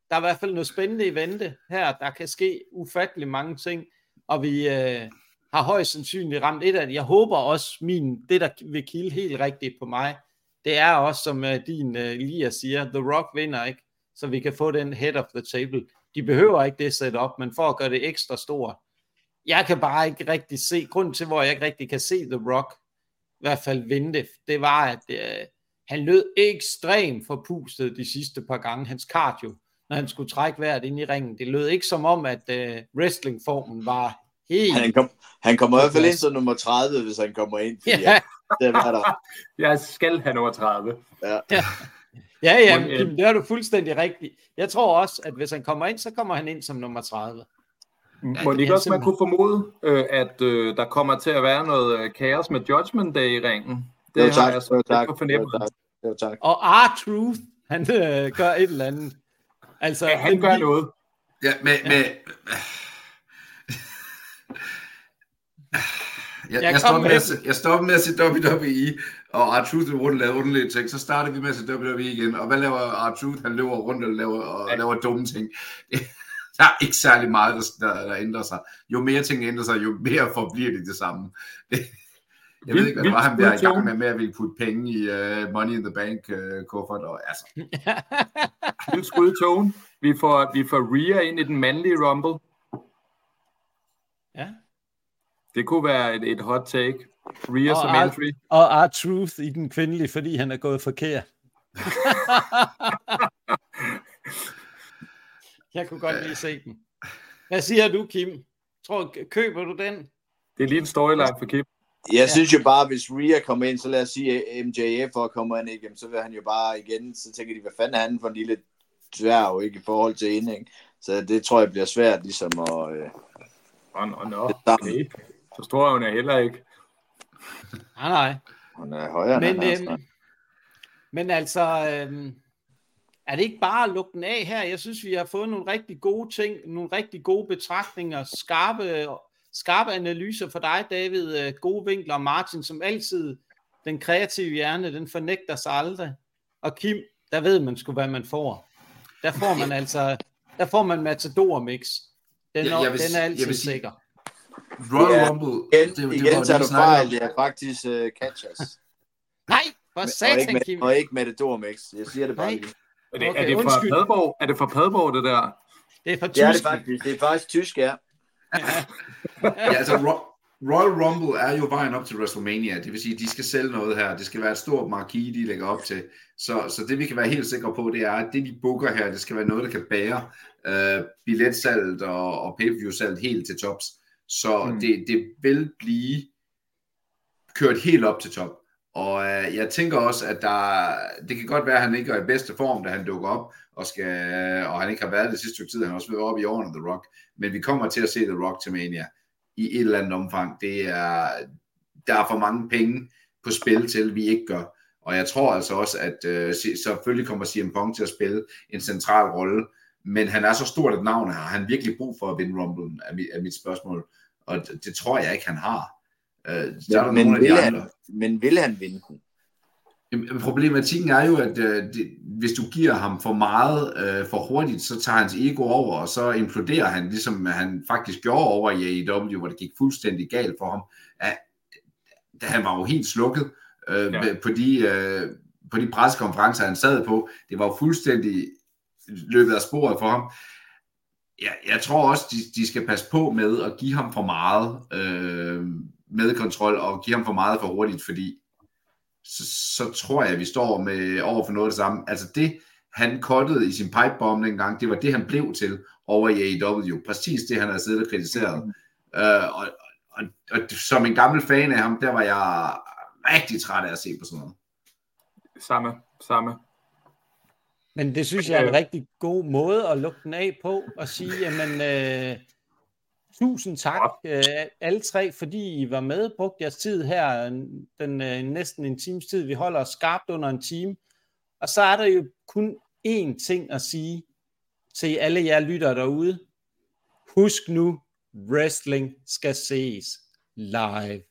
Speaker 1: der er i hvert fald noget spændende i vente her. Der kan ske ufattelig mange ting, og vi... Øh, har højst sandsynligt ramt et af det. Jeg håber også, min, det der vil kilde helt rigtigt på mig, det er også, som uh, din uh, Elias siger, The Rock vinder ikke, så vi kan få den head of the table. De behøver ikke det setup, men for at gøre det ekstra stort. Jeg kan bare ikke rigtig se, grund til, hvor jeg ikke rigtig kan se The Rock, i hvert fald vinde, det var, at uh, han lød ekstremt forpustet de sidste par gange. Hans cardio, når han skulle trække vejret ind i ringen, det lød ikke som om, at uh, wrestlingformen var
Speaker 3: Helt. Han, kom, han kommer i hvert fald ind som nummer 30, hvis han kommer ind. Fordi ja. det er der.
Speaker 4: Jeg skal have nummer 30.
Speaker 1: Ja. ja. Ja, ja, men, det er du fuldstændig rigtigt. Jeg tror også, at hvis han kommer ind, så kommer han ind som nummer 30.
Speaker 4: Må det ikke også, man kunne formode, øh, at øh, der kommer til at være noget øh, kaos med Judgment Day i ringen?
Speaker 3: Det jo, tak. har jeg så tak. på fornemmelse.
Speaker 1: Jo, tak. Og R-Truth, han øh, gør et eller andet.
Speaker 4: Altså, ja, han gør noget.
Speaker 2: Ja, med, ja. med, Jeg, jeg, jeg, stopper med, at, jeg stopper med at se WWE, og R-Truth rundt laver underlige ting. Så starter vi med at se WWE igen. Og hvad laver R-Truth? Han løber rundt og laver, og ja. laver dumme ting. der er ikke særlig meget, der, der, der ændrer sig. Jo mere ting ændrer sig, jo mere forbliver det det samme. Jeg ved ikke, hvad det var, han der i gang med, med at ville putte penge i uh, Money in the Bank uh, kuffert. Og, altså.
Speaker 4: Vildt skud tone. Vi får, vi får Rhea ind i den mandlige Rumble.
Speaker 1: Ja.
Speaker 4: Det kunne være et, et hot take. Rhea
Speaker 1: Og
Speaker 4: som
Speaker 1: Ar-
Speaker 4: entry.
Speaker 1: Og R-Truth i den kvindelige, fordi han er gået forkert. Jeg kunne godt lige se den. Hvad siger du, Kim? Tror, køber du den?
Speaker 4: Det er lige en storyline for Kim.
Speaker 3: Jeg synes jo bare, hvis Rhea kommer ind, så lad os sige, at MJF og kommer ind, ikke? Så vil han jo bare igen, så tænker de, hvad fanden er han for en lille dværg, ikke? I forhold til hende, ikke? Så det tror jeg bliver svært, ligesom at... Øh, er sammen.
Speaker 4: Okay. Så stor er hun er heller ikke.
Speaker 1: Nej, nej.
Speaker 3: hun er højere,
Speaker 1: Men,
Speaker 3: end han
Speaker 1: øhm, men altså, øhm, er det ikke bare at lukke den af her? Jeg synes, vi har fået nogle rigtig gode ting, nogle rigtig gode betragtninger, skarpe, skarpe analyser for dig, David, øh, gode vinkler, og Martin, som altid, den kreative hjerne, den fornægter sig aldrig. Og Kim, der ved man sgu, hvad man får. Der får man altså, der får man Matador Mix. Den,
Speaker 2: Jeg-
Speaker 1: er,
Speaker 2: jeg vil-
Speaker 1: den er
Speaker 2: jeg
Speaker 1: altid
Speaker 2: vil sige-
Speaker 1: sikker.
Speaker 2: Royal
Speaker 3: Ja,
Speaker 2: Rumble,
Speaker 3: Igen,
Speaker 2: det, det,
Speaker 3: igen tager du
Speaker 2: vi
Speaker 3: fejl, det er faktisk uh, catchers.
Speaker 1: Nej, for
Speaker 3: og, ikke
Speaker 1: satan, Kim.
Speaker 3: med, og ikke Matador Mix. Jeg siger det bare lige.
Speaker 4: Er det,
Speaker 1: Okay,
Speaker 4: er det fra
Speaker 1: undskyld.
Speaker 4: Padborg? Er det fra Padborg, det der?
Speaker 1: Det er for
Speaker 3: Det er det
Speaker 1: tysk.
Speaker 3: faktisk. Det er faktisk tysk, ja.
Speaker 2: Ja, altså, Ro- Royal Rumble er jo vejen op til WrestleMania. Det vil sige, at de skal sælge noget her. Det skal være et stort marquis, de lægger op til. Så, så det vi kan være helt sikre på, det er, at det de booker her, det skal være noget, der kan bære øh, billetsalget og, og pay-per-view-salget helt til tops. Så
Speaker 4: Mm.
Speaker 2: det, det vil blive kørt helt op til top. Og øh, jeg tænker også, at der, det kan godt være, at han ikke er i bedste form, da han dukker op, og, skal, og han ikke har været det sidste stykke tid. Han har også været oppe i årene, The Rock. Men vi kommer til at se The Rock til Mania i et eller andet omfang. Det er, der er for mange penge på spil til, vi ikke gør. Og jeg tror altså også, at øh, se- selvfølgelig kommer CM Punk til at spille en central rolle, men han er så stort et navn, har han virkelig brug for at vinde Rumble, er mit, er mit spørgsmål. Og det, det tror jeg ikke, han har. Øh, er der
Speaker 3: Men,
Speaker 2: nogle af
Speaker 3: vil
Speaker 2: de
Speaker 3: han,
Speaker 2: andre.
Speaker 3: men vil han vinde den?
Speaker 2: Jamen, Problematikken er jo, at øh, det, hvis du giver ham for meget øh, for hurtigt, så tager hans ego over, og så imploderer han, ligesom han faktisk gjorde over i AEW, hvor det gik fuldstændig galt for ham. At, da han var jo helt slukket øh, ja. på, de, øh, på de pressekonferencer, han sad på. Det var jo fuldstændig løbet af sporet for ham. Jeg, jeg tror også, de, de skal passe på med at give ham for meget øh, med kontrol, og give ham for meget for hurtigt, fordi så, så tror jeg, at vi står med over for noget af det samme. Altså det, han kottede i sin pipebomb dengang, det var det, han blev til over i AEW. Præcis det, han havde siddet og kritiseret. Mm. Uh, og, og, og, som en gammel fan af ham, der var jeg rigtig træt af at se på sådan noget.
Speaker 4: Samme, samme.
Speaker 1: Men det synes jeg er en
Speaker 4: Øh.
Speaker 1: rigtig god måde at lukke den af på, og sige, jamen, øh, tusind tak øh, alle tre, fordi I var med, brugte jeres tid her, den øh, næsten en times tid, vi holder os skarpt under en time, og så er der jo kun én ting at sige til alle jer lyttere derude. Husk nu, wrestling skal ses live.